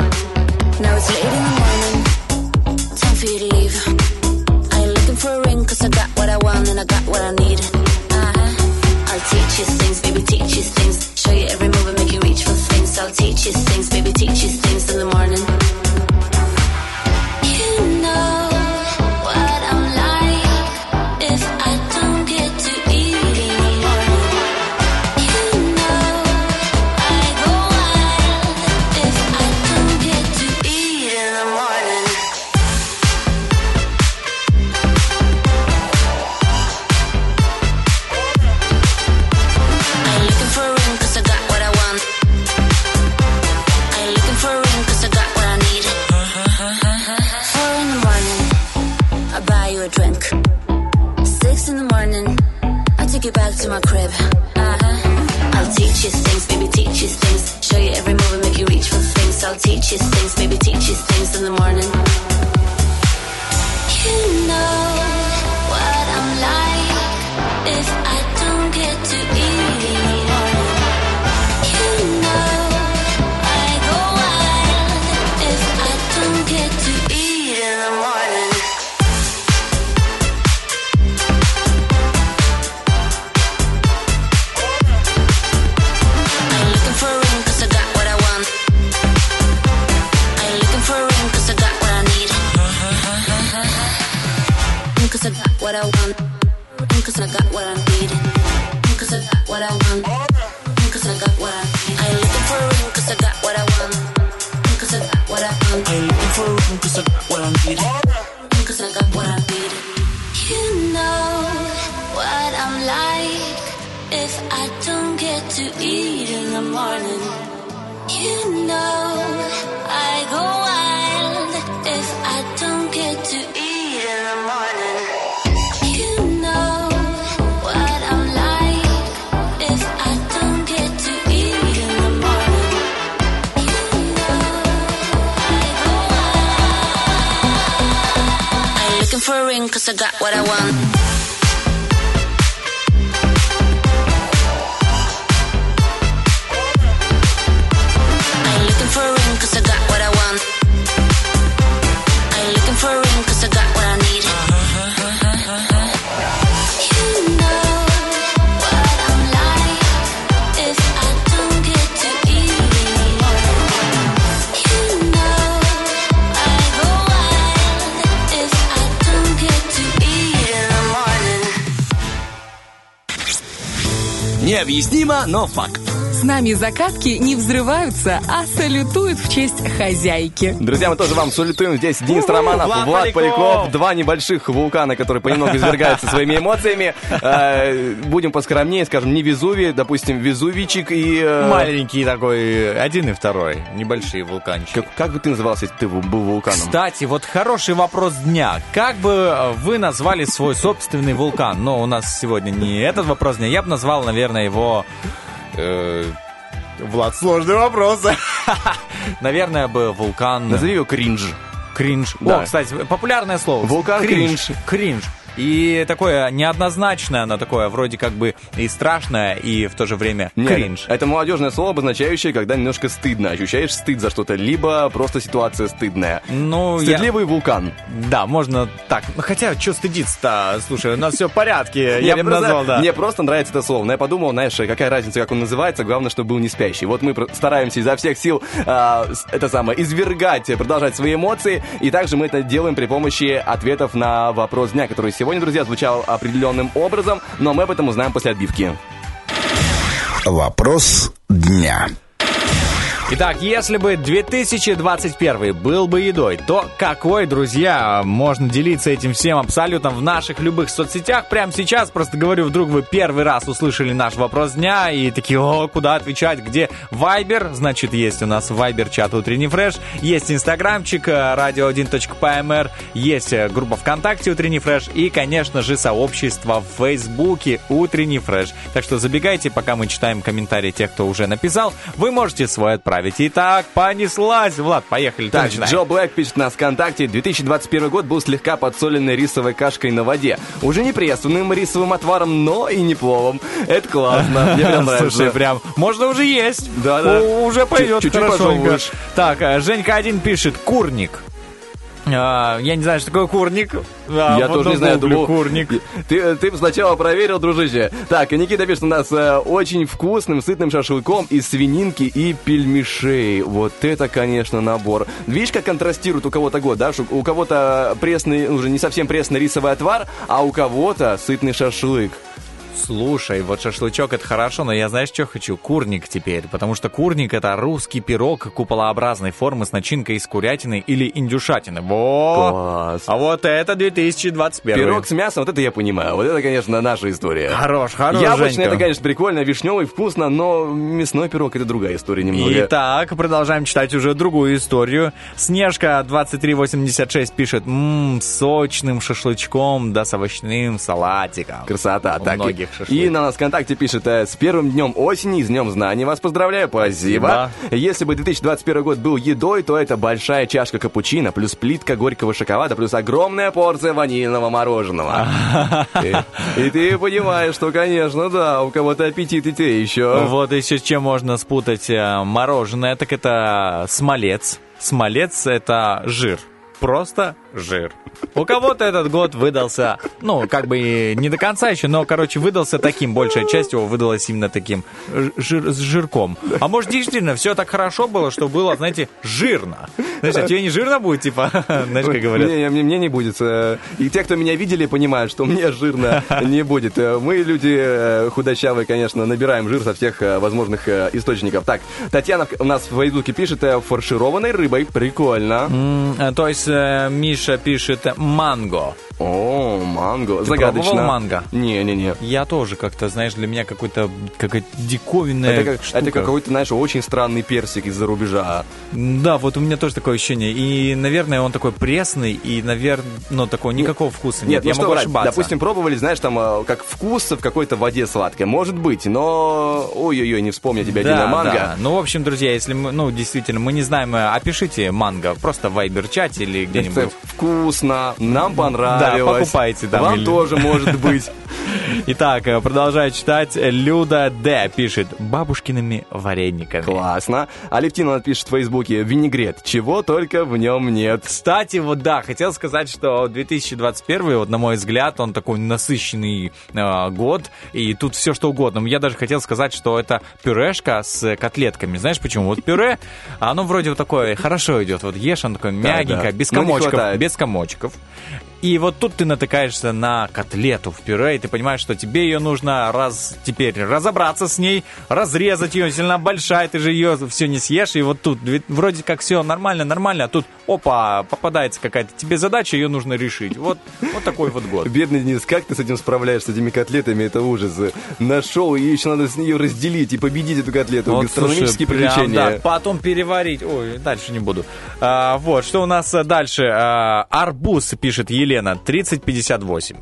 Now it's late in the morning, time for you to leave. I ain't looking for a ring, cause I got what I want and I got what I need. Uh-huh. I'll teach you things, baby, teach you things. Anofak сами закатки не взрываются, а салютуют в честь хозяйки. Друзья, мы тоже вам салютуем. Здесь Денис Романов, Влад, Влад Поляков. Поляков. Два небольших вулкана, которые понемногу извергаются своими эмоциями. Э, будем поскромнее, скажем, не Везувий, допустим, Везувичик и... Э, Маленький такой, один и второй, небольшие вулканчики. Как бы ты назывался, если ты был вулканом? Кстати, вот хороший вопрос дня. Как бы э, вы назвали свой собственный вулкан? Но у нас сегодня не этот вопрос дня. Я бы назвал, наверное, его... Э, Влад, сложный вопрос. [laughs] Наверное, бы вулкан... Назови его кринж. Кринж. Да. О, кстати, популярное слово. Вулкан кринж. Кринж. кринж. И такое неоднозначное, оно такое вроде как бы и страшное, и в то же время Нет, кринж. Это молодежное слово, обозначающее, когда немножко стыдно. Ощущаешь стыд за что-то, либо просто ситуация стыдная. Ну, я- Стыдливый вулкан. Да, можно так. Ну, Хотя, что стыдиться-то? Слушай, у нас все в порядке. [laughs] Я бы назвал, да. Мне просто нравится это слово. Но я подумал, знаешь, какая разница, как он называется, главное, чтобы был не спящий. Вот мы стараемся изо всех сил а, это самое, извергать, продолжать свои эмоции. И также мы это делаем при помощи ответов на вопрос дня, который сегодня, друзья, звучал определенным образом, но мы об этом узнаем после отбивки. Вопрос дня. Итак, если бы 2021 был бы едой, то какой, друзья, можно делиться этим всем абсолютно в наших любых соцсетях. Прямо сейчас, просто говорю, вдруг вы первый раз услышали наш вопрос дня и такие, о, куда отвечать, где Вайбер, значит, есть у нас Вайбер чат Утренний Фреш, есть Инстаграмчик, э, radio1.pmr, есть э, группа ВКонтакте Утренний Фреш и, конечно же, сообщество в Фейсбуке Утренний Фреш. Так что забегайте, пока мы читаем комментарии тех, кто уже написал, вы можете свой отправить. Итак, понеслась. Влад, поехали. Так. Джо Блэк пишет на ВКонтакте, 2021 год был слегка подсоленной рисовой кашкой на воде. Уже не пресным рисовым отваром, но и не пловом. Это классно, мне прям [laughs] нравится. Слушай, прям можно уже есть. Да, да. Уже пойдет Чуть-чуть. Так, э, Женька один пишет курник. А, я не знаю, что такое курник. А, Я вот тоже не знаю, думал... курник. Ты, ты сначала проверил, дружище. Так, и Никита пишет у нас э, очень вкусным, сытным шашлыком из свининки и пельмешей. Вот это, конечно, набор. Видишь, как контрастирует у кого-то год, да? У кого-то пресный, уже не совсем пресный рисовый отвар, а у кого-то сытный шашлык. Слушай, вот шашлычок это хорошо, но я знаешь, что хочу? Курник теперь. Потому что курник это русский пирог куполообразной формы с начинкой из курятины или индюшатины. Во! Класс. А вот это 2021. Пирог с мясом, вот это я понимаю. Вот это, конечно, наша история. Хорош, хорош, Яблочный, Женька. это, конечно, прикольно, вишневый, вкусно, но мясной пирог это другая история немного. Итак, продолжаем читать уже другую историю. Снежка 2386 пишет, ммм, сочным шашлычком, да с овощным салатиком. Красота. У так. многих и, шашлык. и на нас ВКонтакте пишет, э, с первым днем осени, с днем знаний вас поздравляю, спасибо. Если бы 2021 год был едой, то это большая чашка капучино, плюс плитка горького шоколада, плюс огромная порция ванильного мороженого. [laughs] И и ты понимаешь, что, конечно, да, у кого-то аппетит и те еще. Вот еще с чем можно спутать э, мороженое, так это смолец. Смолец это жир. Просто жир. У кого-то этот год выдался, ну, как бы не до конца еще, но, короче, выдался таким, большая часть его выдалась именно таким жир, с жирком. А может, действительно, все так хорошо было, что было, знаете, жирно. Знаешь, а тебе не жирно будет, типа, [laughs] знаешь, как говорят? Не, мне, мне не будет. э, И те, кто меня видели, понимают, что мне жирно [laughs] не будет. Э, Мы, люди э, худощавые, конечно, набираем жир со всех возможных источников. Так, Татьяна у нас в Фейсбуке пишет фаршированной рыбой. Прикольно. Э, То есть э, Миша пишет манго. О, манго. Ты Загадочно. пробовал манго? Не-не-не. Я тоже как-то, знаешь, для меня какой-то какая-то диковинная Это, как, штука. это какой-то, знаешь, очень странный персик из-за рубежа. Да, вот у меня тоже такое ощущение. И, наверное, он такой пресный, и, наверное, ну, такого никакого вкуса нет. Нет, я ну могу ошибаться. Допустим, пробовали, знаешь, там, э, как вкус в какой-то воде сладкой. Может быть, но... Ой-ой-ой, не вспомню тебя, да, Дина, манго. да. Ну, в общем, друзья, если мы, ну, действительно, мы не знаем, э, опишите манго просто в вайбер-чате или где-нибудь. Вкусно, нам понравилось. Да, покупайте там Вам или- тоже может быть. [laughs] Итак, э, продолжаю читать. Люда Д. пишет бабушкиными варениками. Классно. Алевтина пишет в Фейсбуке винегрет. Чего только в нем нет. Кстати, вот да, хотел сказать, что 2021, вот на мой взгляд, он такой насыщенный э, год, и тут все что угодно. Я даже хотел сказать, что это пюрешка с котлетками. Знаешь почему? Вот пюре, оно вроде вот такое хорошо идет. Вот ешь, оно такое Да, мягенькое, да. без Но не комочков. без комочков. И вот тут ты натыкаешься на котлету в пюре, и ты понимаешь, что тебе ее нужно раз теперь разобраться с ней, разрезать ее, сильно большая, ты же ее все не съешь, и вот тут ведь вроде как все нормально, нормально, а тут, опа, попадается какая-то тебе задача, ее нужно решить. Вот, вот такой вот год. Бедный Денис, как ты с этим справляешься, с этими котлетами? Это ужас. Нашел, и еще надо с нее разделить и победить эту котлету. Вот, Гастрономические слушай, прям, приключения. да, потом переварить. Ой, дальше не буду. А, вот, что у нас а, дальше? А, арбуз, пишет Елена, 3058.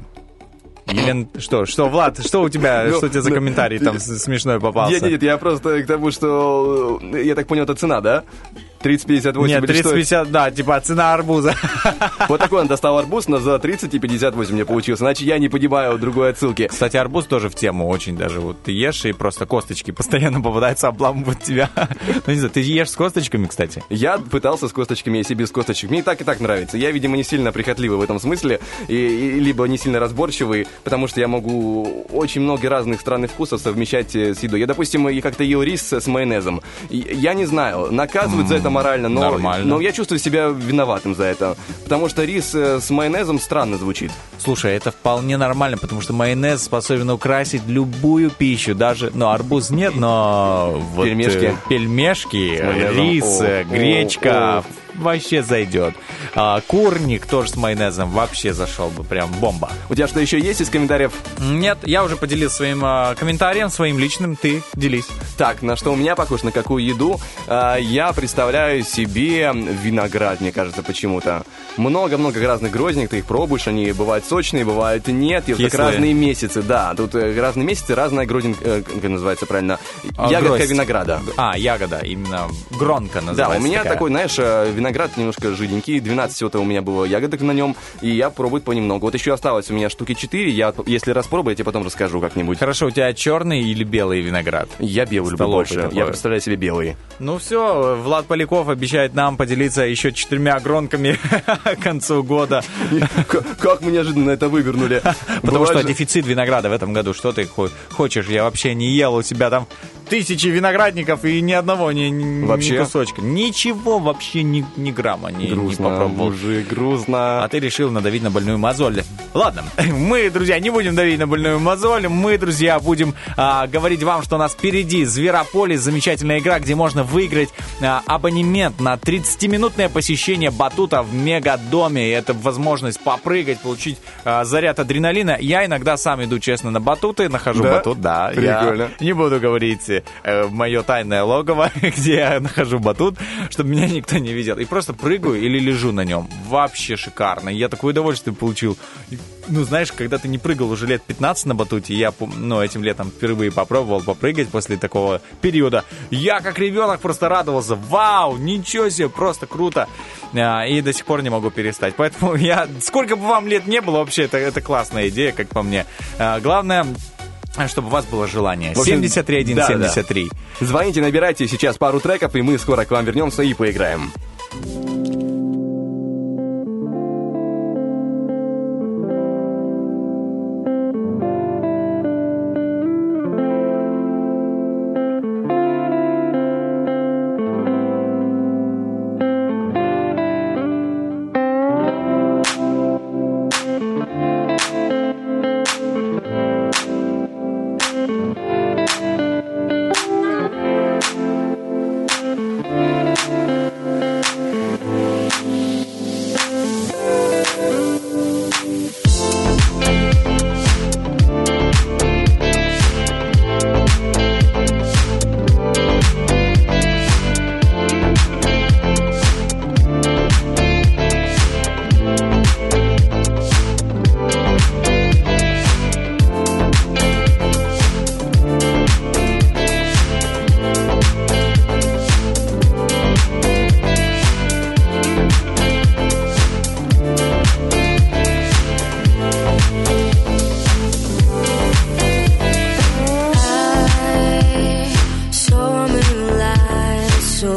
Елена, что, что, Влад, что у тебя, Ну, что у тебя за ну, комментарий там смешной попался? Нет, нет, нет, я просто к тому, что, э, я так понял, это цена, да? 30-58 Нет, или что? 30-50, да, типа цена арбуза. [laughs] Вот такой он достал арбуз, но за 30 и 58 мне получился. Иначе я не понимаю другой отсылки. Кстати, арбуз тоже в тему очень даже. Вот ты ешь, и просто косточки постоянно попадаются, обламывают тебя. [laughs] Ну, не знаю, ты ешь с косточками, кстати? Я пытался с косточками, если без косточек. Мне и так, и так нравится. Я, видимо, не сильно прихотливый в этом смысле, и, и- либо не сильно разборчивый, потому что я могу очень много разных странных вкусов совмещать э, с едой. Я, допустим, и как-то ел рис с майонезом. Я не знаю, наказывают за это морально, но, нормально. но я чувствую себя виноватым за это. Потому что рис э, с майонезом странно звучит. Слушай, это вполне нормально, потому что майонез способен украсить любую пищу, даже, ну, арбуз нет, но вот, Пельмешки. э, пельмешки, рис, О, э, о, гречка, о. Вообще зайдет. А, курник тоже с майонезом вообще зашел бы, прям бомба. У тебя что еще есть из комментариев? Нет, я уже поделился своим э, комментарием, своим личным, ты делись. Так, на что у меня похож, на какую еду? А, я представляю себе виноград, мне кажется, почему-то. Много-много разных гроздник, ты их пробуешь, они бывают сочные, бывают нет, и так разные месяцы, да. Тут э, разные месяцы, разная гроздинка, э, как называется правильно, А, ягодка гроздь. винограда. А, ягода, именно гронка Да, называется. у меня такая. такой, знаешь, э, виноград немножко жиденький, 12 всего-то у меня было ягодок на нем, и я пробую понемногу. Вот еще осталось у меня штуки 4, я, если распробую, я тебе потом расскажу как-нибудь. Хорошо, у тебя черный или белый виноград? Я белый люблю больше, такой. я представляю себе белый. Ну все, Влад Поляков обещает нам поделиться еще четырьмя гронками [laughs] к концу года. Как- мы неожиданно это вывернули. Потому что дефицит винограда в этом году. Что ты хо- хочешь? Я вообще не ел. У тебя там тысячи виноградников и ни одного, ни, ни Вообще? кусочка. Ничего вообще, ни, ни грамма не, не Грустно, попробовал. мужик, грустно. А ты решил надавить на больную мозоль. Ладно, [laughs] мы, друзья, не будем давить на больную мозоль. Мы, друзья, будем а, говорить вам, что у нас впереди Зверополис, замечательная игра, где можно выиграть а, абонемент на 30-минутное посещение батута в Мегадоме. И это возможность попрыгать, получить а, заряд адреналина. Я иногда сам иду, честно, на батуты, нахожу Да? батут, да. я Прикольно. не буду говорить э, мое тайное логово, [laughs] где я нахожу батут, чтобы меня никто не видел. И просто прыгаю или лежу на нем. Вообще шикарно. Я такое удовольствие получил. Ну, знаешь, когда ты не прыгал уже лет 15 на батуте, я, ну, этим летом впервые попробовал попрыгать после такого периода. Я, как ребенок, просто радовался. Вау, ничего себе, просто круто. А, И до сих пор не могу перестать. Поэтому [laughs] я, сколько бы вам лет не было, вообще, это, это классная идея, как по мне. А, Главное, чтобы у вас было желание. В общем, 73 да, 73. Звоните, набирайте сейчас пару треков, и мы скоро к вам вернемся и поиграем.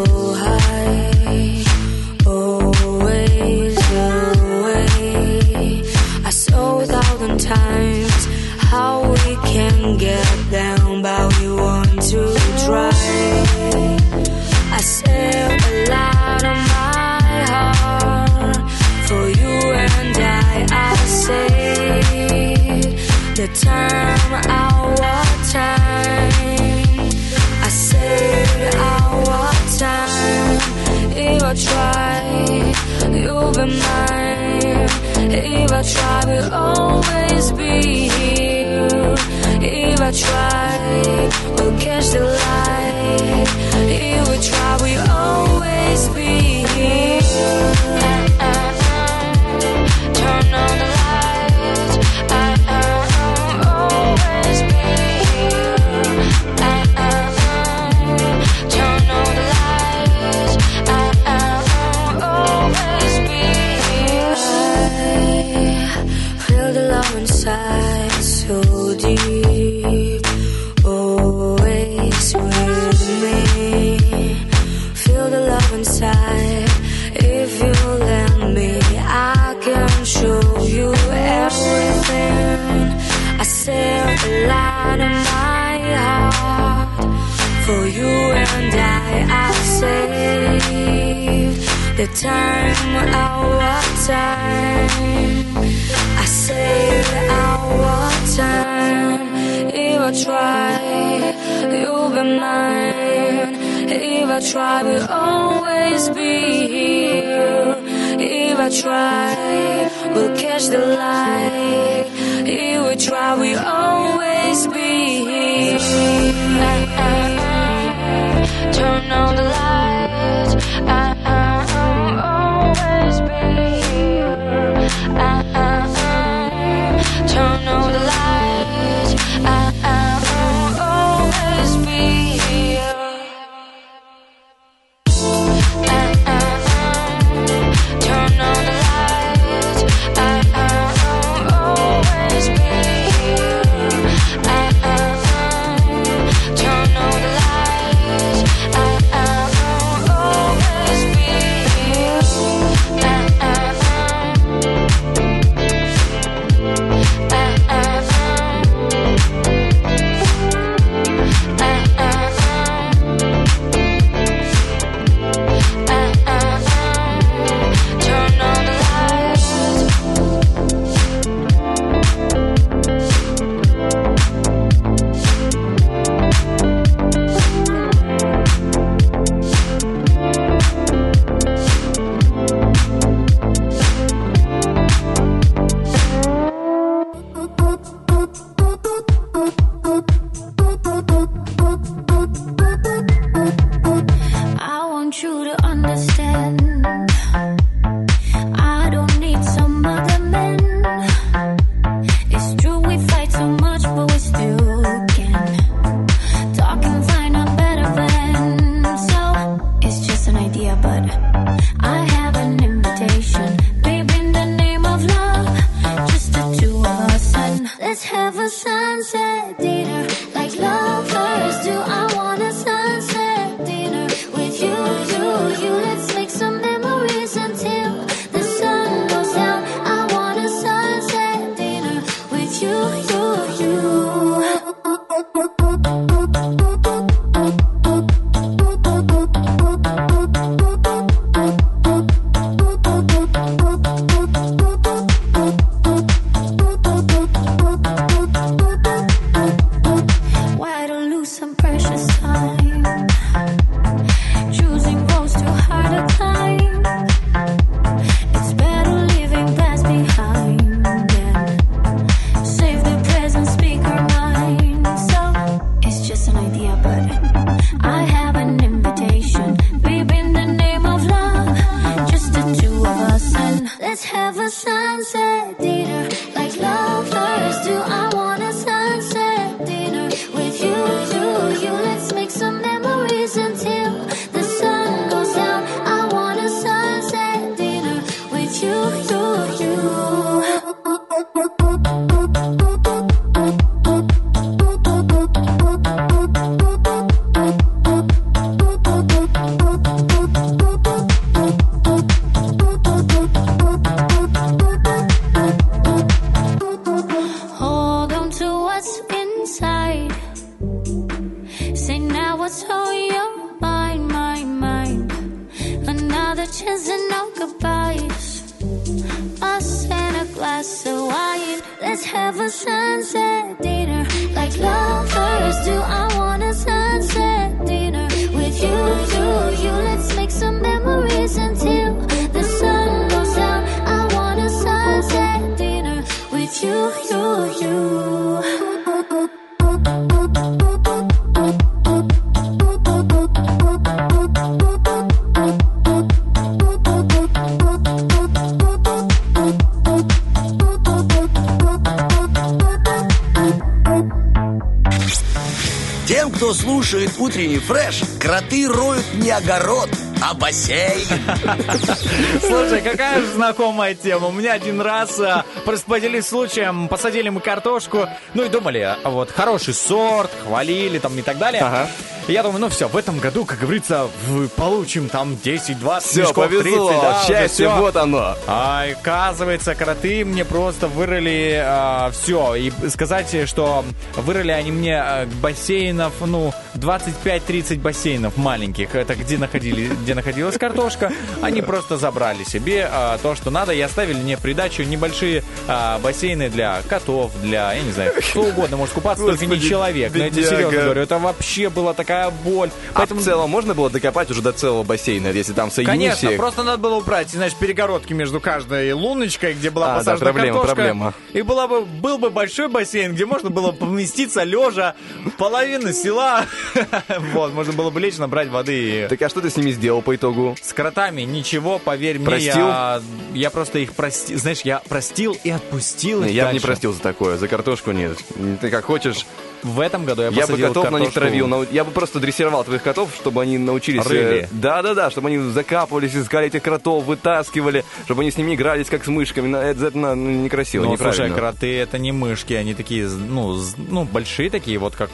know you'll mine. If I try, we'll always be here. If I try, we'll catch the light. If we try, we'll always be the time, our time. I say our time. If I try, you'll be mine. If I try, we'll always be here. If I try, we'll catch the light. If we try, we'll always be here. Turn on the lights. up, up. утренний фреш кроты роют не огород, а бассейн. Слушай, какая же знакомая тема. У меня один раз а, распределились случаем, посадили мы картошку, ну и думали, а вот, хороший сорт, хвалили там и так далее. Ага. Я думаю, ну все, в этом году, как говорится, получим там 10, 20, все, мешков, повезло, 30, да, счастье, все. вот оно. А, оказывается, кроты мне просто вырыли э, а, все. И сказать, что вырыли они мне э, бассейнов, ну, 25-30 бассейнов маленьких. Это где, находили, где находилась картошка. Они просто забрали себе а, то, что надо, и оставили мне в придачу небольшие а, бассейны для котов, для, я не знаю, кто угодно может купаться, только не Господи, человек. Но я серьезно говорю, это вообще была такая боль. А в целом можно было докопать уже до целого бассейна, если там соединить Конечно, всех? просто надо было убрать, знаешь, перегородки между каждой луночкой, где была А, да, посажена проблема, картошка. проблема. И была бы, был бы большой бассейн, где можно было поместиться лежа половину села. [laughs] Вот, можно было бы лечь, набрать воды. Так а что ты с ними сделал по итогу? С кротами ничего, поверь мне, Простил? я, просто их простил, знаешь, я простил и отпустил их Я бы не простил за такое, за картошку нет. Ты как хочешь. В этом году я Я бы посадил котов на них травил. Я бы просто дрессировал твоих котов, чтобы они научились... э, Рыли. Да-да-да, чтобы они закапывались, искали этих кротов, вытаскивали, чтобы они с ними игрались, как с мышками. Это, это, ну, некрасиво, Ну, слушай, неправильно. кроты это не мышки, они такие, ну, ну, большие такие, вот как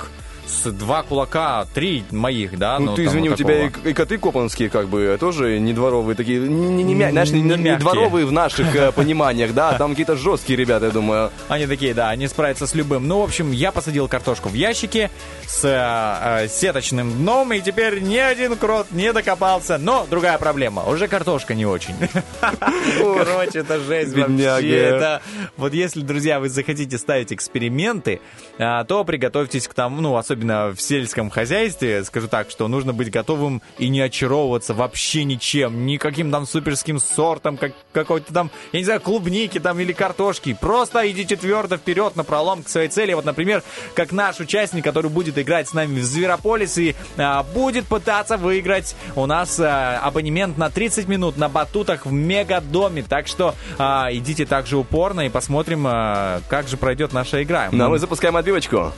два кулака, три моих, да? Ну, ты там извини, вот у тебя и, и коты копанские, как бы, тоже не дворовые такие, не, не, не знаешь, не, Не не- дворовые в наших э, [laughs] пониманиях, да, там какие-то жесткие ребята, я думаю. Они такие, да, они справятся с любым. Ну, в общем, я посадил картошку в ящике с э, э, сеточным дном, и теперь ни один крот не докопался. Но другая проблема, уже картошка не очень. [laughs] Короче, это жесть вообще. Это, вот если, друзья, вы захотите ставить эксперименты, а, то приготовьтесь к тому, ну, особенно в сельском хозяйстве, скажу так, что нужно быть готовым и не очаровываться вообще ничем, никаким там суперским сортом, как, какой-то там, я не знаю, клубники там или картошки. Просто идите твердо вперед на пролом к своей цели. Вот, например, как наш участник, который будет играть с нами в Зверополис и а, будет пытаться выиграть у нас а, абонемент на 30 минут на батутах в Мегадоме. Так что а, идите также упорно и посмотрим, а, как же пройдет наша игра. Ну, а мы запускаем отбивочку.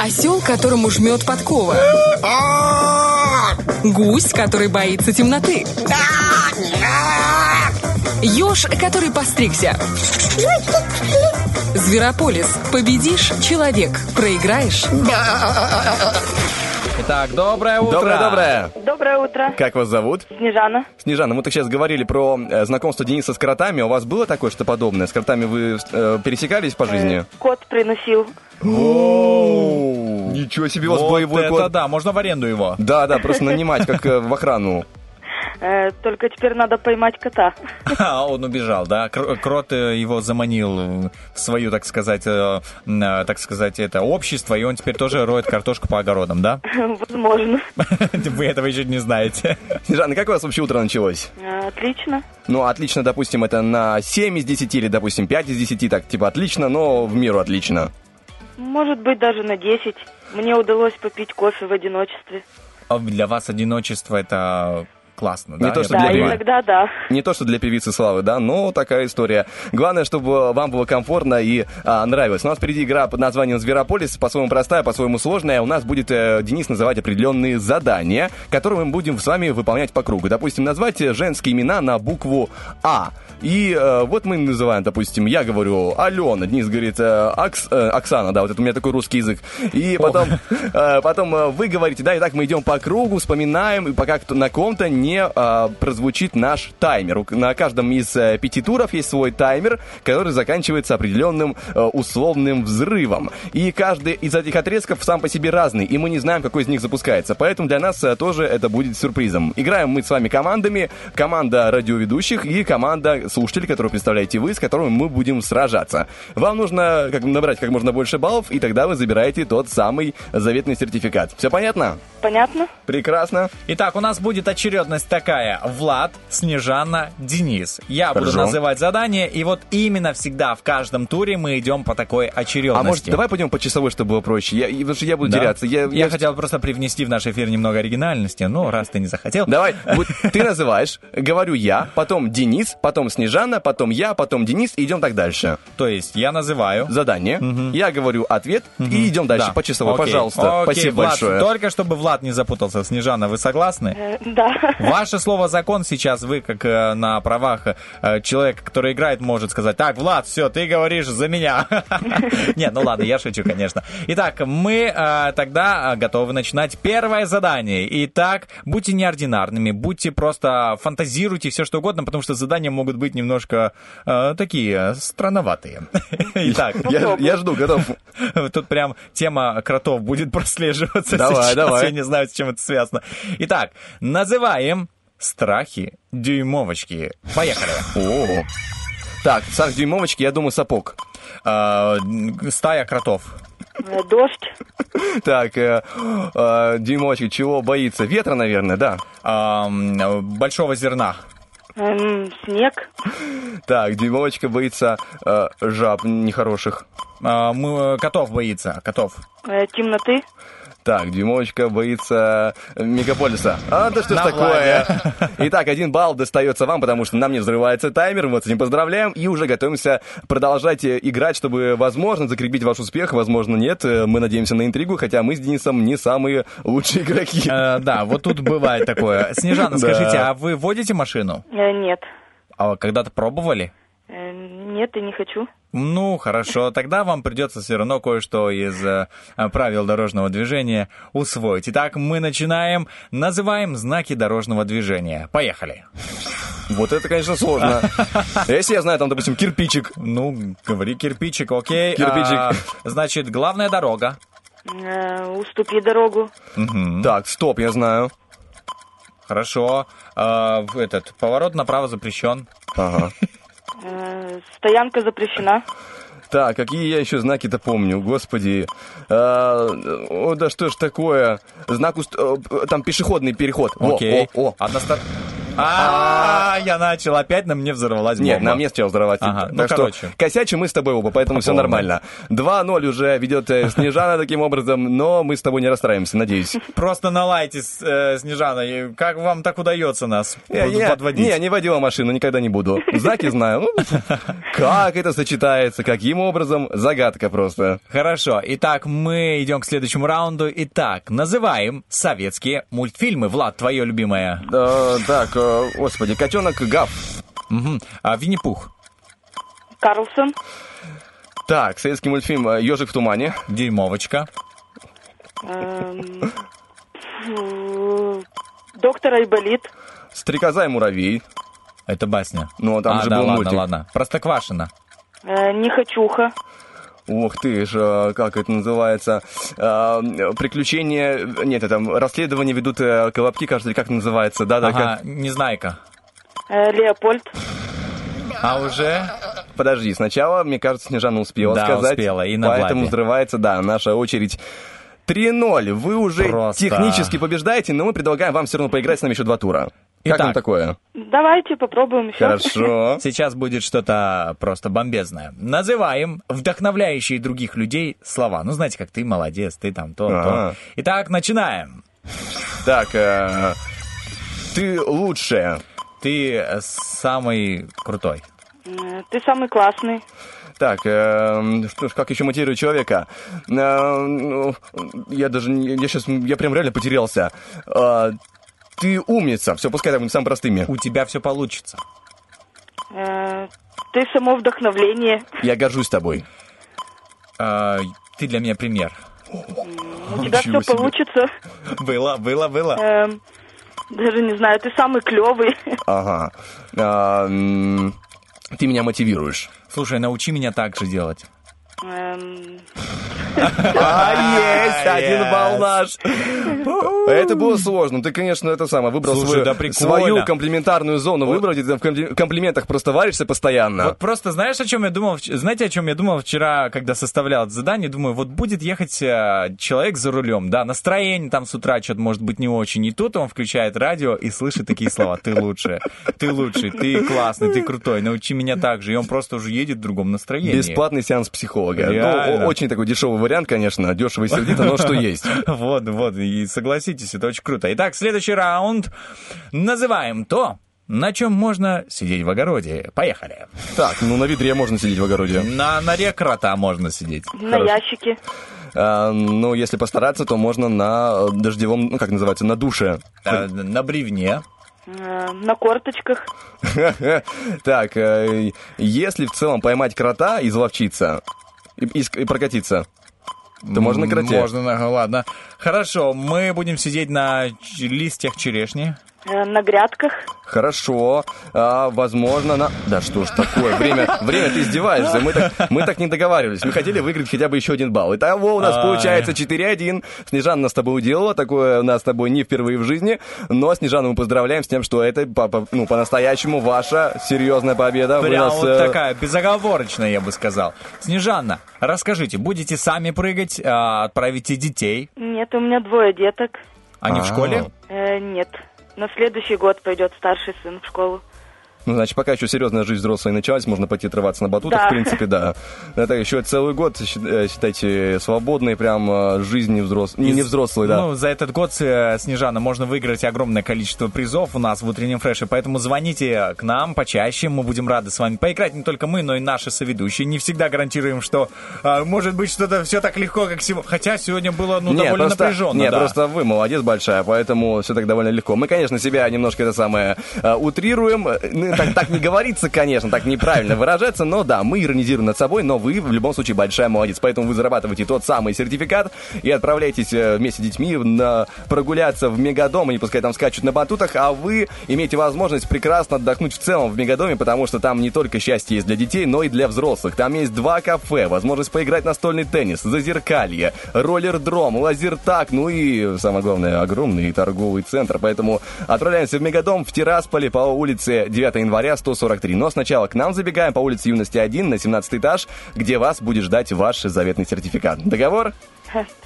Осел, которому жмет подкова. Гусь, который боится темноты. Еж, который постригся. Зверополис. Победишь – человек. Проиграешь Итак, доброе утро. Доброе-доброе. Доброе утро. Как вас зовут? Снежана. Снежана, мы так сейчас говорили про э, знакомство Дениса с кротами. У вас было такое что подобное? С кротами вы э, пересекались по жизни? Кот приносил. Ничего себе, у вас Вот боевой это кот. да, можно в аренду его. Да, да, просто [laughs] нанимать, как э, в охрану. Э, только теперь надо поймать кота. [laughs] А, он убежал, да? Кр- Крот э, его заманил в свою, так сказать, э, так сказать, это общество, и он теперь тоже роет картошку по огородам, да? [laughs] Возможно. [laughs] Вы этого еще не знаете. Снежана, как у вас вообще утро началось? Отлично. Ну, отлично, допустим, это на 7 из 10 или, допустим, 5 из 10, так, типа, отлично, но в меру отлично. Может быть, даже на 10. Мне удалось попить кофе в одиночестве. А Для вас одиночество это классно, да? Не то, что для Да, понимаю? иногда да. Не то, что для певицы Славы, да, но такая история. Главное, чтобы вам было комфортно и а, нравилось. У нас впереди игра под названием «Зверополис», по-своему простая, по-своему сложная. У нас будет э, Денис называть определенные задания, которые мы будем с вами выполнять по кругу. Допустим, назвать женские имена на букву «А». И э, вот мы называем, допустим, я говорю Алена, Денис говорит э, Акс- э, Оксана, да, вот это у меня такой русский язык. И потом, э, потом э, вы говорите, да, и так мы идем по кругу, вспоминаем, и пока кто- на ком-то не э, прозвучит наш таймер. На каждом из э, пяти туров есть свой таймер, который заканчивается определенным э, условным взрывом. И каждый из этих отрезков сам по себе разный, и мы не знаем, какой из них запускается. Поэтому для нас э, тоже это будет сюрпризом. Играем мы с вами командами. Команда радиоведущих и команда слушателей, которые представляете вы, с которыми мы будем сражаться. Вам нужно как, набрать как можно больше баллов, и тогда вы забираете тот самый заветный сертификат. Все понятно? Понятно? Прекрасно. Итак, у нас будет очередность такая. Влад, Снежана, Денис. Я буду Хорошо. называть задание, и вот именно всегда в каждом туре мы идем по такой очередности. А может, давай пойдем по часовой, чтобы было проще? Я, потому что я буду Да. теряться. Я, Я, хотел просто привнести в наш эфир немного оригинальности, но раз ты не захотел... Давай, вот ты называешь, говорю я, потом Денис, потом Снежана, потом я, потом Денис, и идем так дальше. То есть я называю... Задание. Я говорю ответ, и идем дальше Да. по часовой. Окей. Пожалуйста. Окей, Спасибо Влад, большое. Только чтобы Влад не запутался. Снежана, вы согласны? Э, Да. Ваше слово закон сейчас вы, как э, на правах э, человека, который играет, может сказать, так, Влад, все, ты говоришь за меня. [laughs] Нет, ну ладно, я шучу, конечно. Итак, мы э, тогда э, готовы начинать первое задание. Итак, будьте неординарными, будьте просто фантазируйте все что угодно, потому что задания могут быть немножко э, такие странноватые. [laughs] Итак, Я, я жду, готов. [laughs] Тут прям тема кротов будет [laughs] прослеживаться Давай, сейчас. давай. Я не знаю, с чем это связано. Итак, называем страхи дюймовочки. Поехали. О. Так, сах дюймовочки, я думаю, сапог. А, стая кротов. Э, Дождь. Так, э, э, дюймовочки, чего боится? Ветра, наверное, да. М, большого зерна. Эм, Снег. Так, дюймовочка боится э, жаб нехороших. А, мы- котов боится. Котов. Э, Темноты. Так, дюймовочка боится мегаполиса. А, да что ж такое? Итак, один балл достается вам, потому что нам не взрывается таймер, мы вас с этим поздравляем, и уже готовимся продолжать э, играть, чтобы, возможно, закрепить ваш успех, возможно, нет. Э, Мы надеемся на интригу, хотя мы с Денисом не самые лучшие игроки. Э, да, вот тут бывает такое. Снежана, [laughs] Да. скажите, а вы водите машину? Нет. А когда-то пробовали? Нет, и не хочу. Ну, хорошо, тогда вам придется все равно кое-что из э, правил дорожного движения усвоить. Итак, мы начинаем. Называем знаки дорожного движения. Поехали. Вот это, конечно, сложно. [laughs] Если я знаю, там, допустим, кирпичик. Ну, говори кирпичик, окей. Кирпичик. А, значит, главная дорога. Э, Уступи дорогу. Мгм. Так, стоп, я знаю. Хорошо. А, в этот поворот направо запрещен. Ага. Э, Стоянка запрещена. Так, какие я еще знаки-то помню, господи. А, о, да что ж такое? Знак, уст- э, там пешеходный переход. Окей. о, о. Одностор- А, я начал. Опять на мне взорвалась Нет, на мне сначала взорвать. Ага, Так ну, короче. косячим мы с тобой оба, поэтому все нормально. 2-0 уже ведет э, Снежана таким образом, но мы с тобой не расстраиваемся, надеюсь. Просто наладьте, с- э, Снежана. Как вам так удается нас я- подводить? не, не водила машину, никогда не буду. Знаки знаю. Ну, [laughs] как это сочетается, каким образом, загадка просто. Хорошо. Итак, мы идем к следующему раунду. Итак, называем советские мультфильмы. Влад, твое любимое. Э, так, э, господи, котенок Гав. Мгм. А, Винни-Пух. Карлсон. Так, советский мультфильм Ежик в тумане. Дюймовочка. Эм, Доктор Айболит. Стрекоза и муравей. Это басня. Ну, там а, же да, был ладно, мультик. ладно. Простоквашино. Э, Нехочуха. Ух ты ж, э, как это называется? Э, Приключения... Нет, это расследование ведут э, колобки, кажется, как называется? Да, да, Ага, как... Незнайка. Э, Леопольд. А уже? Подожди, сначала, мне кажется, Снежана успела Да, сказать. успела, и на Поэтому Владе. взрывается, да, наша очередь. 3-0. Вы уже Просто. технически побеждаете, но мы предлагаем вам все равно поиграть с нами еще два тура. Как Итак. вам такое? Давайте попробуем еще. Хорошо. [laughs] Сейчас будет что-то просто бомбезное. Называем вдохновляющие других людей слова. Ну, знаете, как ты молодец, ты там то, то. Итак, начинаем. Так, э, ты лучшая. Ты самый крутой. Ты самый классный. Так, э, что ж, как еще мотивировать человека? Э, ну, я даже, не- я сейчас, я прям реально потерялся. Э, ты умница. Все, пускай так будет самыми простыми. У тебя все получится. Э, Ты само вдохновление. Я горжусь тобой. Э, Ты для меня пример. У тебя все получится. Было, было, было. Эм, Даже не знаю, ты самый клевый. Ага. А, ты меня мотивируешь. Слушай, научи меня так же делать. Эм, [laughs] А, [laughs] есть! Один балл наш! Это было сложно. Ты, конечно, это самое, выбрал свою, комплиментарную зону. Выбрал, где ты там в компли- комплиментах просто варишься постоянно. Вот просто знаешь, о чем я думал? Знаете, о чем я думал вчера, когда составлял это задание? Думаю, вот будет ехать э, человек за рулем, да, настроение там с утра что-то может быть не очень. И тут он включает радио и слышит такие слова. Ты лучше, ты лучший, ты классный, ты крутой, научи меня так же. И он просто уже едет в другом настроении. Бесплатный сеанс психолога. Ну, Реально. о- очень такой дешевый вариант, конечно. Дешево и сердито, но что есть. [laughs] Вот, вот, и согласитесь, это очень круто. Итак, следующий раунд. Называем то, На чем можно сидеть в огороде? Поехали. Так, ну на ведре можно сидеть в огороде. На норе крота можно сидеть. На ящике. А, ну, если постараться, то можно на э, дождевом, ну, как называется, на душе. Э, На бревне. э, На корточках. [laughs] Так, э, если в целом поймать крота, изловчиться и, и прокатиться, то можно на кроте. Можно, на- ладно. Хорошо, мы будем сидеть на листьях черешни. э, На грядках. Хорошо, а, возможно, на... Да что ж такое, время, время ты издеваешься, мы так, мы так не договаривались, мы хотели выиграть хотя бы еще один балл. Итого у нас Ай. получается 4-1, Снежана нас с тобой уделала, такое у нас с тобой не впервые в жизни, но Снежану мы поздравляем с тем, что это по- по- ну, по-настоящему ваша серьезная победа. Прям нас, вот э, такая, безоговорочная, я бы сказал. Снежанна, расскажите, будете сами прыгать, а, отправите детей? Нет, у меня двое деток. Они в школе? Э, Нет. На следующий год пойдет старший сын в школу. Ну, значит, пока еще серьезная жизнь взрослая началась, можно пойти отрываться на батутах, Да. в принципе, да. Это еще целый год, э, считайте, свободной прям э, жизни взрослой, не, не взрослой, да. Ну, за этот год, э, Снежана, можно выиграть огромное количество призов у нас в утреннем фреше, поэтому звоните к нам почаще, мы будем рады с вами поиграть, не только мы, но и наши соведущие. Не всегда гарантируем, что а, может быть что-то все так легко, как сегодня, хотя сегодня было, ну, Нет, довольно просто, напряженно. Нет, да. просто вы молодец большая, поэтому все так довольно легко. Мы, конечно, себя немножко это самое утрируем. Э, так, так не говорится, конечно, так неправильно выражаться, но да, мы иронизируем над собой, но вы в любом случае большая молодец. Поэтому вы зарабатываете тот самый сертификат и отправляетесь э, вместе с детьми на прогуляться в мегадом, они пускай там скачут на батутах, а вы имеете возможность прекрасно отдохнуть в целом в мегадоме, потому что там не только счастье есть для детей, но и для взрослых. Там есть два кафе, возможность поиграть настольный теннис, зазеркалье, роллердром, лазертак, ну и, самое главное, огромный торговый центр. Поэтому отправляемся в Мегадом в Тирасполе по улице 9 января 143. Но сначала к нам забегаем по улице Юности 1 на 17 этаж, где вас будет ждать ваш заветный сертификат. Договор?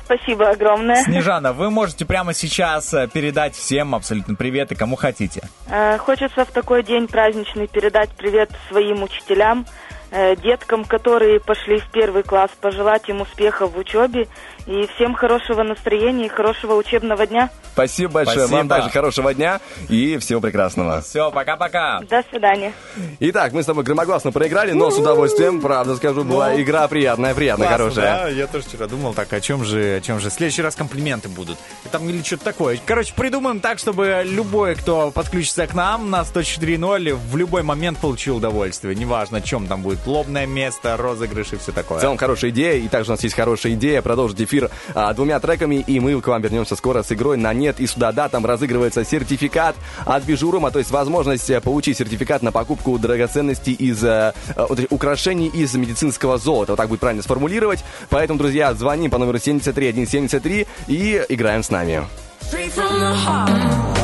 Спасибо огромное. Снежана, вы можете прямо сейчас э, передать всем абсолютно привет и кому хотите. Э, Хочется в такой день праздничный передать привет своим учителям, э, деткам, которые пошли в первый класс, пожелать им успехов в учебе и всем хорошего настроения и хорошего учебного дня. Спасибо большое. Спасибо. Вам также хорошего дня и всего прекрасного. Все, пока-пока. До свидания. Итак, мы с тобой громогласно проиграли, но с удовольствием, правда скажу, была Ну, игра приятная, приятная, Классно, хорошая. да? Я тоже вчера думал, так, о чем же, о чем же. В следующий раз комплименты будут. И там или что-то такое. Короче, придумаем так, чтобы любой, кто подключится к нам на 104.0, в любой момент получил удовольствие. Неважно, о чем там будет. Лобное место, розыгрыш и все такое. В целом хорошая идея, и также у нас есть хорошая идея продолжить эфир а, двумя треками, и мы к вам вернемся скоро с игрой на нет и сюда да, там разыгрывается сертификат от Бижурума, то есть возможность э, получить сертификат на покупку драгоценностей из этих украшений из медицинского золота, вот так будет правильно сформулировать. Поэтому, друзья, звоним по номеру 73173 и играем с нами. Straight from the heart.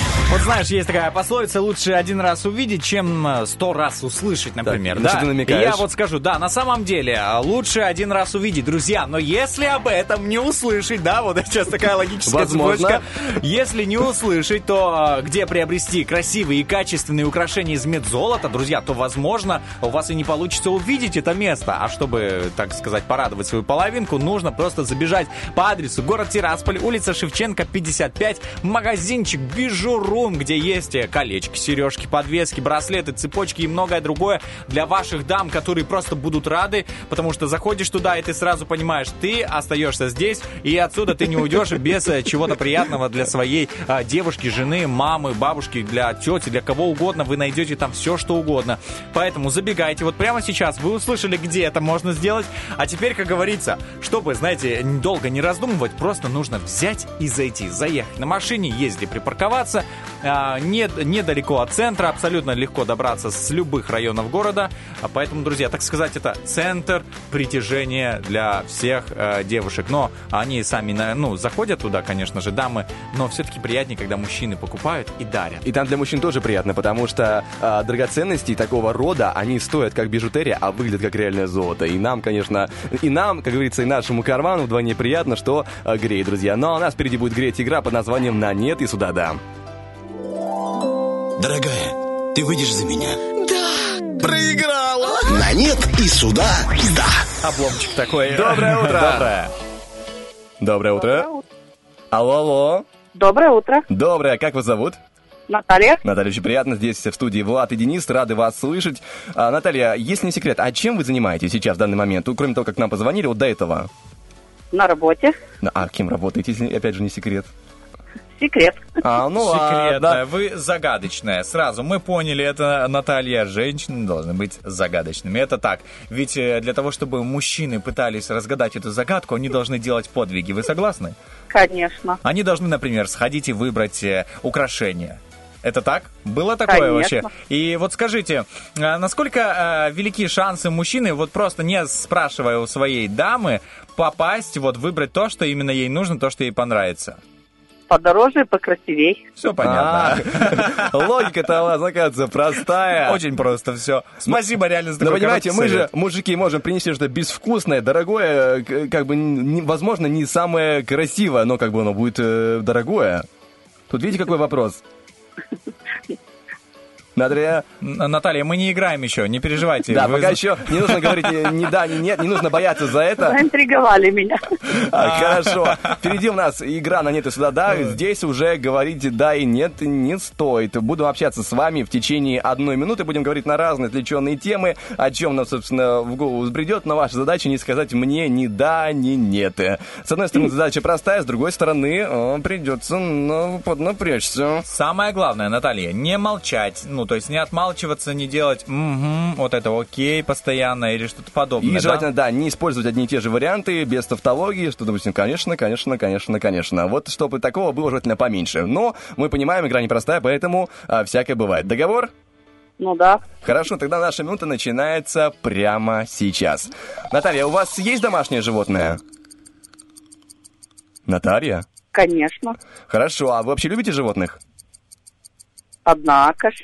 Вот знаешь, есть такая пословица, лучше один раз увидеть, чем э, сто раз услышать, например. на что ты намекаешь? И я вот скажу, да, на самом деле, а, лучше один раз увидеть, друзья, но если об этом не услышать, да, вот сейчас такая логическая цепочка, если не услышать, то а, где приобрести красивые и качественные украшения из медзолота, друзья, то, возможно, у вас и не получится увидеть это место. А чтобы, так сказать, порадовать свою половинку, нужно просто забежать по адресу город Тирасполь, улица Шевченко, 55, магазинчик Бижурум, где есть э, колечки, сережки, подвески, браслеты, цепочки и многое другое для ваших дам, которые просто будут рады, потому что заходишь туда, и ты сразу понимаешь, ты остаешься здесь, и отсюда ты не уйдешь без э, чего-то приятного для своей а, девушки, жены, мамы, бабушки, для тети, для кого угодно. Вы найдете там все, что угодно. Поэтому забегайте. Вот прямо сейчас вы услышали, где это можно сделать. А теперь, как говорится, чтобы, знаете, долго не раздумывать, просто нужно взять и зайти. Заехать на машине, ездить, припарковаться. А, не, недалеко от центра, абсолютно легко добраться с любых районов города. А Поэтому, друзья, так сказать, это центр притяжения для всех э, девушек. Но они сами, на- ну, заходят туда, конечно же, дамы, но все-таки приятнее, когда мужчины покупают и дарят. И там для мужчин тоже приятно, потому что а, драгоценности такого рода, они стоят как бижутерия, а выглядят как реальное золото. И нам, конечно, и нам, как говорится, и нашему карману вдвойне приятно, что а, греет, друзья. Но у нас впереди будет греть игра под названием «На нет и сюда да». Дорогая, ты выйдешь за меня? Да! Проиграла! На нет и сюда да. Обломчик такой. Доброе утро! [laughs] Доброе. Доброе утро. Алло, алло. Доброе утро. Доброе, как вас зовут? Наталья. Наталья, очень приятно. Здесь в студии Влад и Денис. Рады вас слышать. А, Наталья, если не секрет, а чем вы занимаетесь сейчас в данный момент? Ну, Кроме того, как нам позвонили, вот до этого. На работе. А кем работаете, если опять же не секрет? Секрет. А, ну Секретная, ладно. вы загадочная. Сразу мы поняли, это Наталья. Женщины должны быть загадочными. Это так. Ведь э, для того, чтобы мужчины пытались разгадать эту загадку, они должны делать подвиги. Вы согласны? Конечно. Они должны, например, сходить и выбрать э, украшение. Это так? Было такое Конечно. вообще? И вот скажите, а, насколько э, велики шансы мужчины, вот просто не спрашивая у своей дамы, попасть, вот выбрать то, что именно ей нужно, то, что ей понравится? Подороже, покрасивей. Все понятно. А, [laughs] Логика-то у вас, оказывается, простая. Очень просто все. Спасибо, реально, за Но такой понимаете, мы же, мужики, можем принести что-то безвкусное, дорогое, к- как бы, возможно, не самое красивое, но как бы оно будет э, дорогое. Тут видите, какой вопрос? Надрия? Н- Наталья, мы не играем еще, не переживайте. Да, Вы пока еще не нужно говорить э, ни да, ни нет, не нужно бояться за это. Заинтриговали меня. А, Хорошо. Впереди у нас игра на нет и сюда да. Здесь уже говорить да и нет не стоит. Буду общаться с вами в течение одной минуты. Будем говорить на разные отвлеченные темы, о чем нам, собственно, в голову взбредет. Но ваша задача не сказать мне ни да, ни нет. С одной стороны, задача простая, с другой стороны, э, придется ну, поднапрячься. Самое главное, Наталья, не молчать, ну, то есть не отмалчиваться, не делать «мгм», вот это окей постоянно или что-то подобное. И да? желательно, да, не использовать одни и те же варианты, без тавтологии, что, допустим, конечно, конечно, конечно, конечно. Вот чтобы такого было желательно поменьше. Но мы понимаем, игра непростая, поэтому а, всякое бывает. Договор? Ну да. Хорошо, тогда наша минута начинается прямо сейчас. Наталья, у вас есть домашнее животное? Наталья? Конечно. Хорошо, а вы вообще любите животных? Однако ж.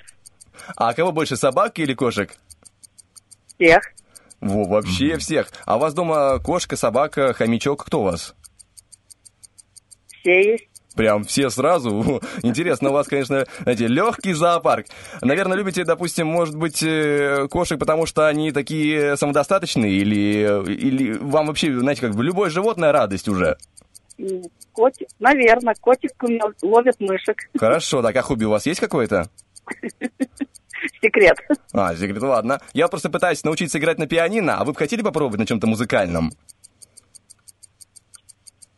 А кого больше, собак или кошек? Всех. Во, вообще всех. А у вас дома кошка, собака, хомячок, кто у вас? Все есть. Прям все сразу. Интересно, у вас, конечно, знаете, легкий зоопарк. Наверное, любите, допустим, может быть, э, кошек, потому что они такие самодостаточные, или, или вам вообще, знаете, как бы любое животное радость уже. Котик, наверное, котик у меня ловит мышек. Хорошо, так а хобби у вас есть какое-то? [laughs] Секрет. А, секрет, ладно. Я просто пытаюсь научиться играть на пианино, а вы бы хотели попробовать на чем-то музыкальном?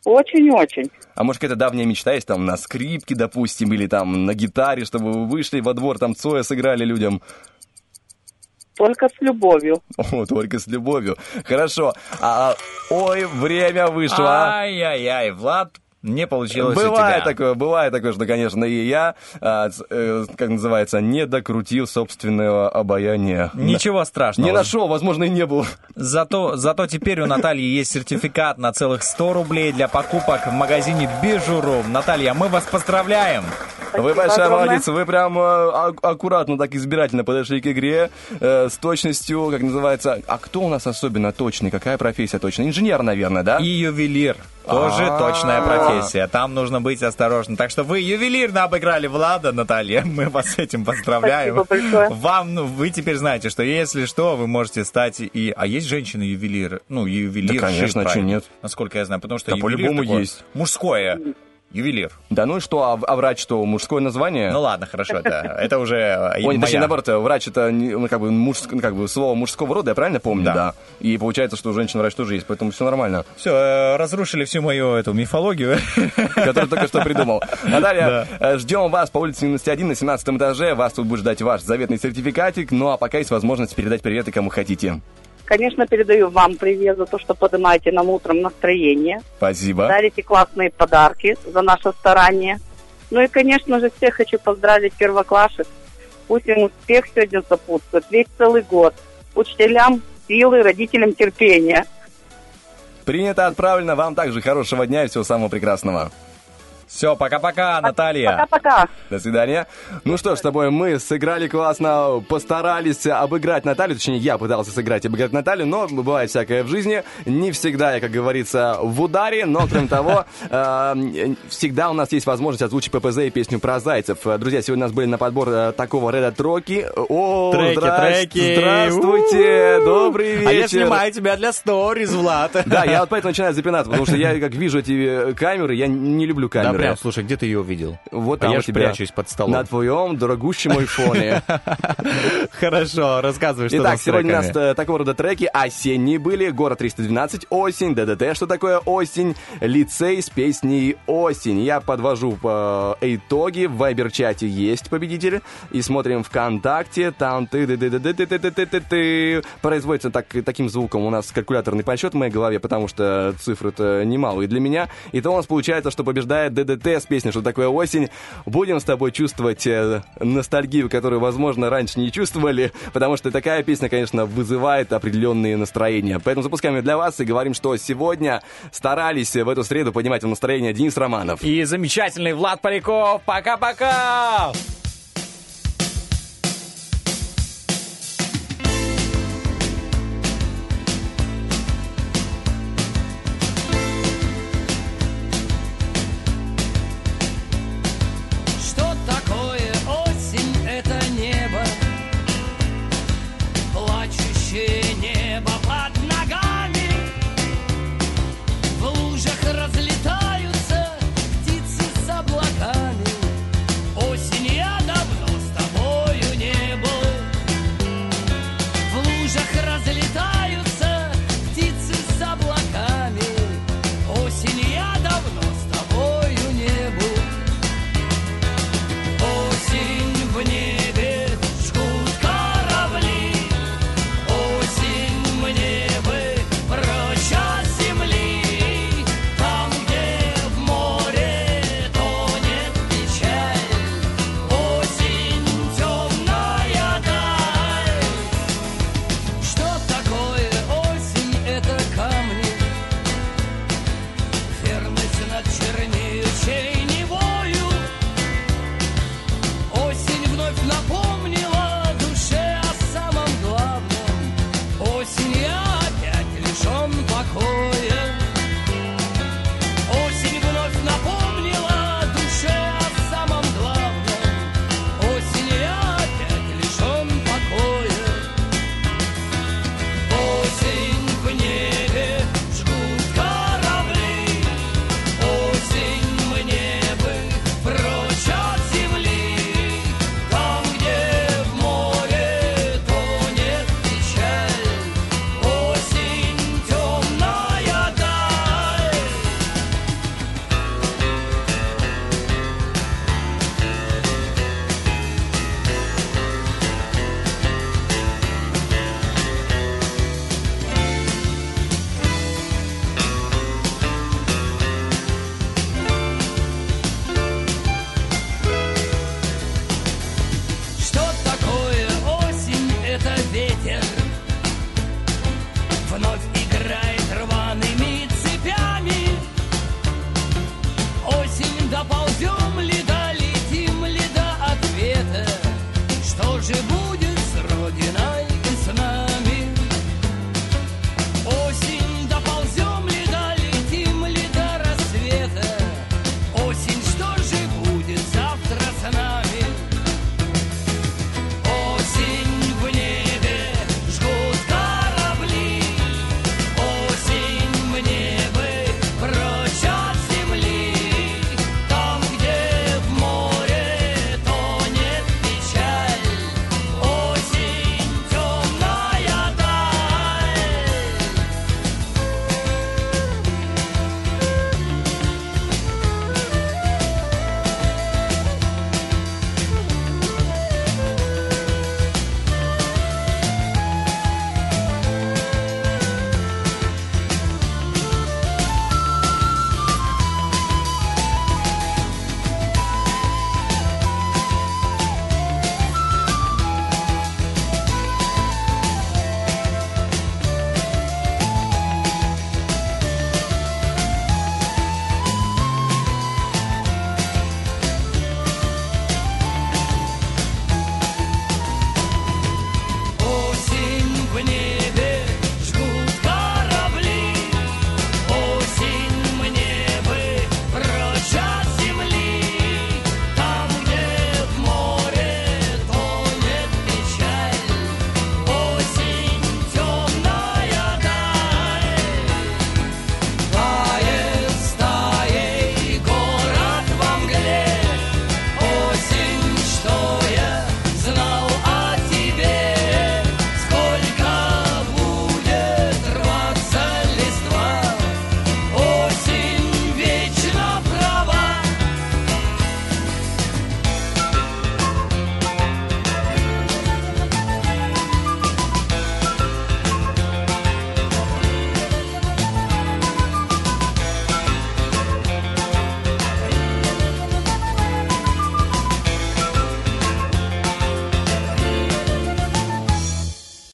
Очень-очень. А может, какая-то давняя мечта есть там на скрипке, допустим, или там на гитаре, чтобы вы вышли во двор, там Цоя сыграли людям? Только с любовью. [laughs] О, только с любовью. Хорошо. А, ой, время вышло. Ай-яй-яй, Влад, не получилось у Бывает тебя. такое, бывает такое, что, конечно, и я, а, э, как называется, не докрутил собственного обаяния. Ничего страшного. Не нашел, возможно, и не был. Зато, зато теперь у Натальи есть сертификат на целых 100 рублей для покупок в магазине Бижуру. Наталья, мы вас поздравляем. Вы большая огромное. молодец, вы прям ак- аккуратно, так избирательно подошли к игре, э, с точностью, как называется. А кто у нас особенно точный? Какая профессия точная? Инженер, наверное, да? И ювелир. Тоже А-а-а. точная профессия. Там нужно быть осторожным. Так что вы ювелирно обыграли Влада, Наталья. [laughs] Мы вас с этим поздравляем. Вам, ну, вы теперь знаете, что если что, вы можете стать и... А есть женщины-ювелиры? Ну, ювелир. Да, конечно, чё нет. Насколько я знаю. Потому что Да, по-любому есть. Мужское. Ювелир. Да ну и что, а, а врач что, мужское название? Ну ладно, хорошо, это, это уже э, Ой, моя- точнее, наоборот, врач это ну, как бы, мужск- ну, как бы слово мужского рода, я правильно помню, Да. да? И получается, что женщина-врач тоже есть, поэтому все нормально. Все, э, разрушили всю мою эту мифологию. [laughs] Который только что придумал. Наталья, э, ждем вас по улице 91 на 17 этаже. Вас тут будет ждать ваш заветный сертификатик. Ну а пока есть возможность передать приветы кому хотите. Конечно, передаю вам привет за то, что поднимаете нам утром настроение. Спасибо. Дарите классные подарки за наше старание. Ну и, конечно же, всех хочу поздравить первоклашек. Пусть им успех сегодня сопутствует весь целый год. Учителям силы, родителям терпения. Принято, отправлено. Вам также хорошего дня и всего самого прекрасного. Все, пока-пока, Наталья. Пока-пока. До свидания. Ну что ж, с тобой мы сыграли классно, постарались обыграть Наталью, точнее, я пытался сыграть и обыграть Наталью, но бывает всякое в жизни. Не всегда я, как говорится, в ударе, но, кроме того, [laughs] э, всегда у нас есть возможность озвучить ППЗ и песню про зайцев. Друзья, сегодня у нас были на подбор э, такого Реда Троки. О, Треки. Здравствуйте, добрый вечер. А я снимаю тебя для сториз, Влад. Да, я вот [laughs] поэтому начинаю запинаться, потому что я, как вижу эти э, камеры, я не люблю камеры. Прям, слушай, где ты ее увидел? Вот А там я у ж тебя. прячусь под столом. На твоем дорогущем айфоне. Хорошо, рассказывай, что Итак, сегодня у нас э, такого рода треки осенние были. Город 312, осень, ДДТ, что такое осень, лицей с песней осень. Я подвожу э, итоги. В Вайбер-чате есть победитель. И смотрим ВКонтакте. Там ты ты ты ты ты ты ты ты ты ты Производится так, таким звуком у нас калькуляторный подсчет в моей голове, потому что цифры-то немалые для меня. И то у нас получается, что побеждает ДДТ ДДТ с песней «Что такое осень». Будем с тобой чувствовать э, ностальгию, которую, возможно, раньше не чувствовали, потому что такая песня, конечно, вызывает определенные настроения. Поэтому запускаем ее для вас и говорим, что сегодня старались в эту среду поднимать настроение Денис Романов. И замечательный Влад Поляков. Пока-пока!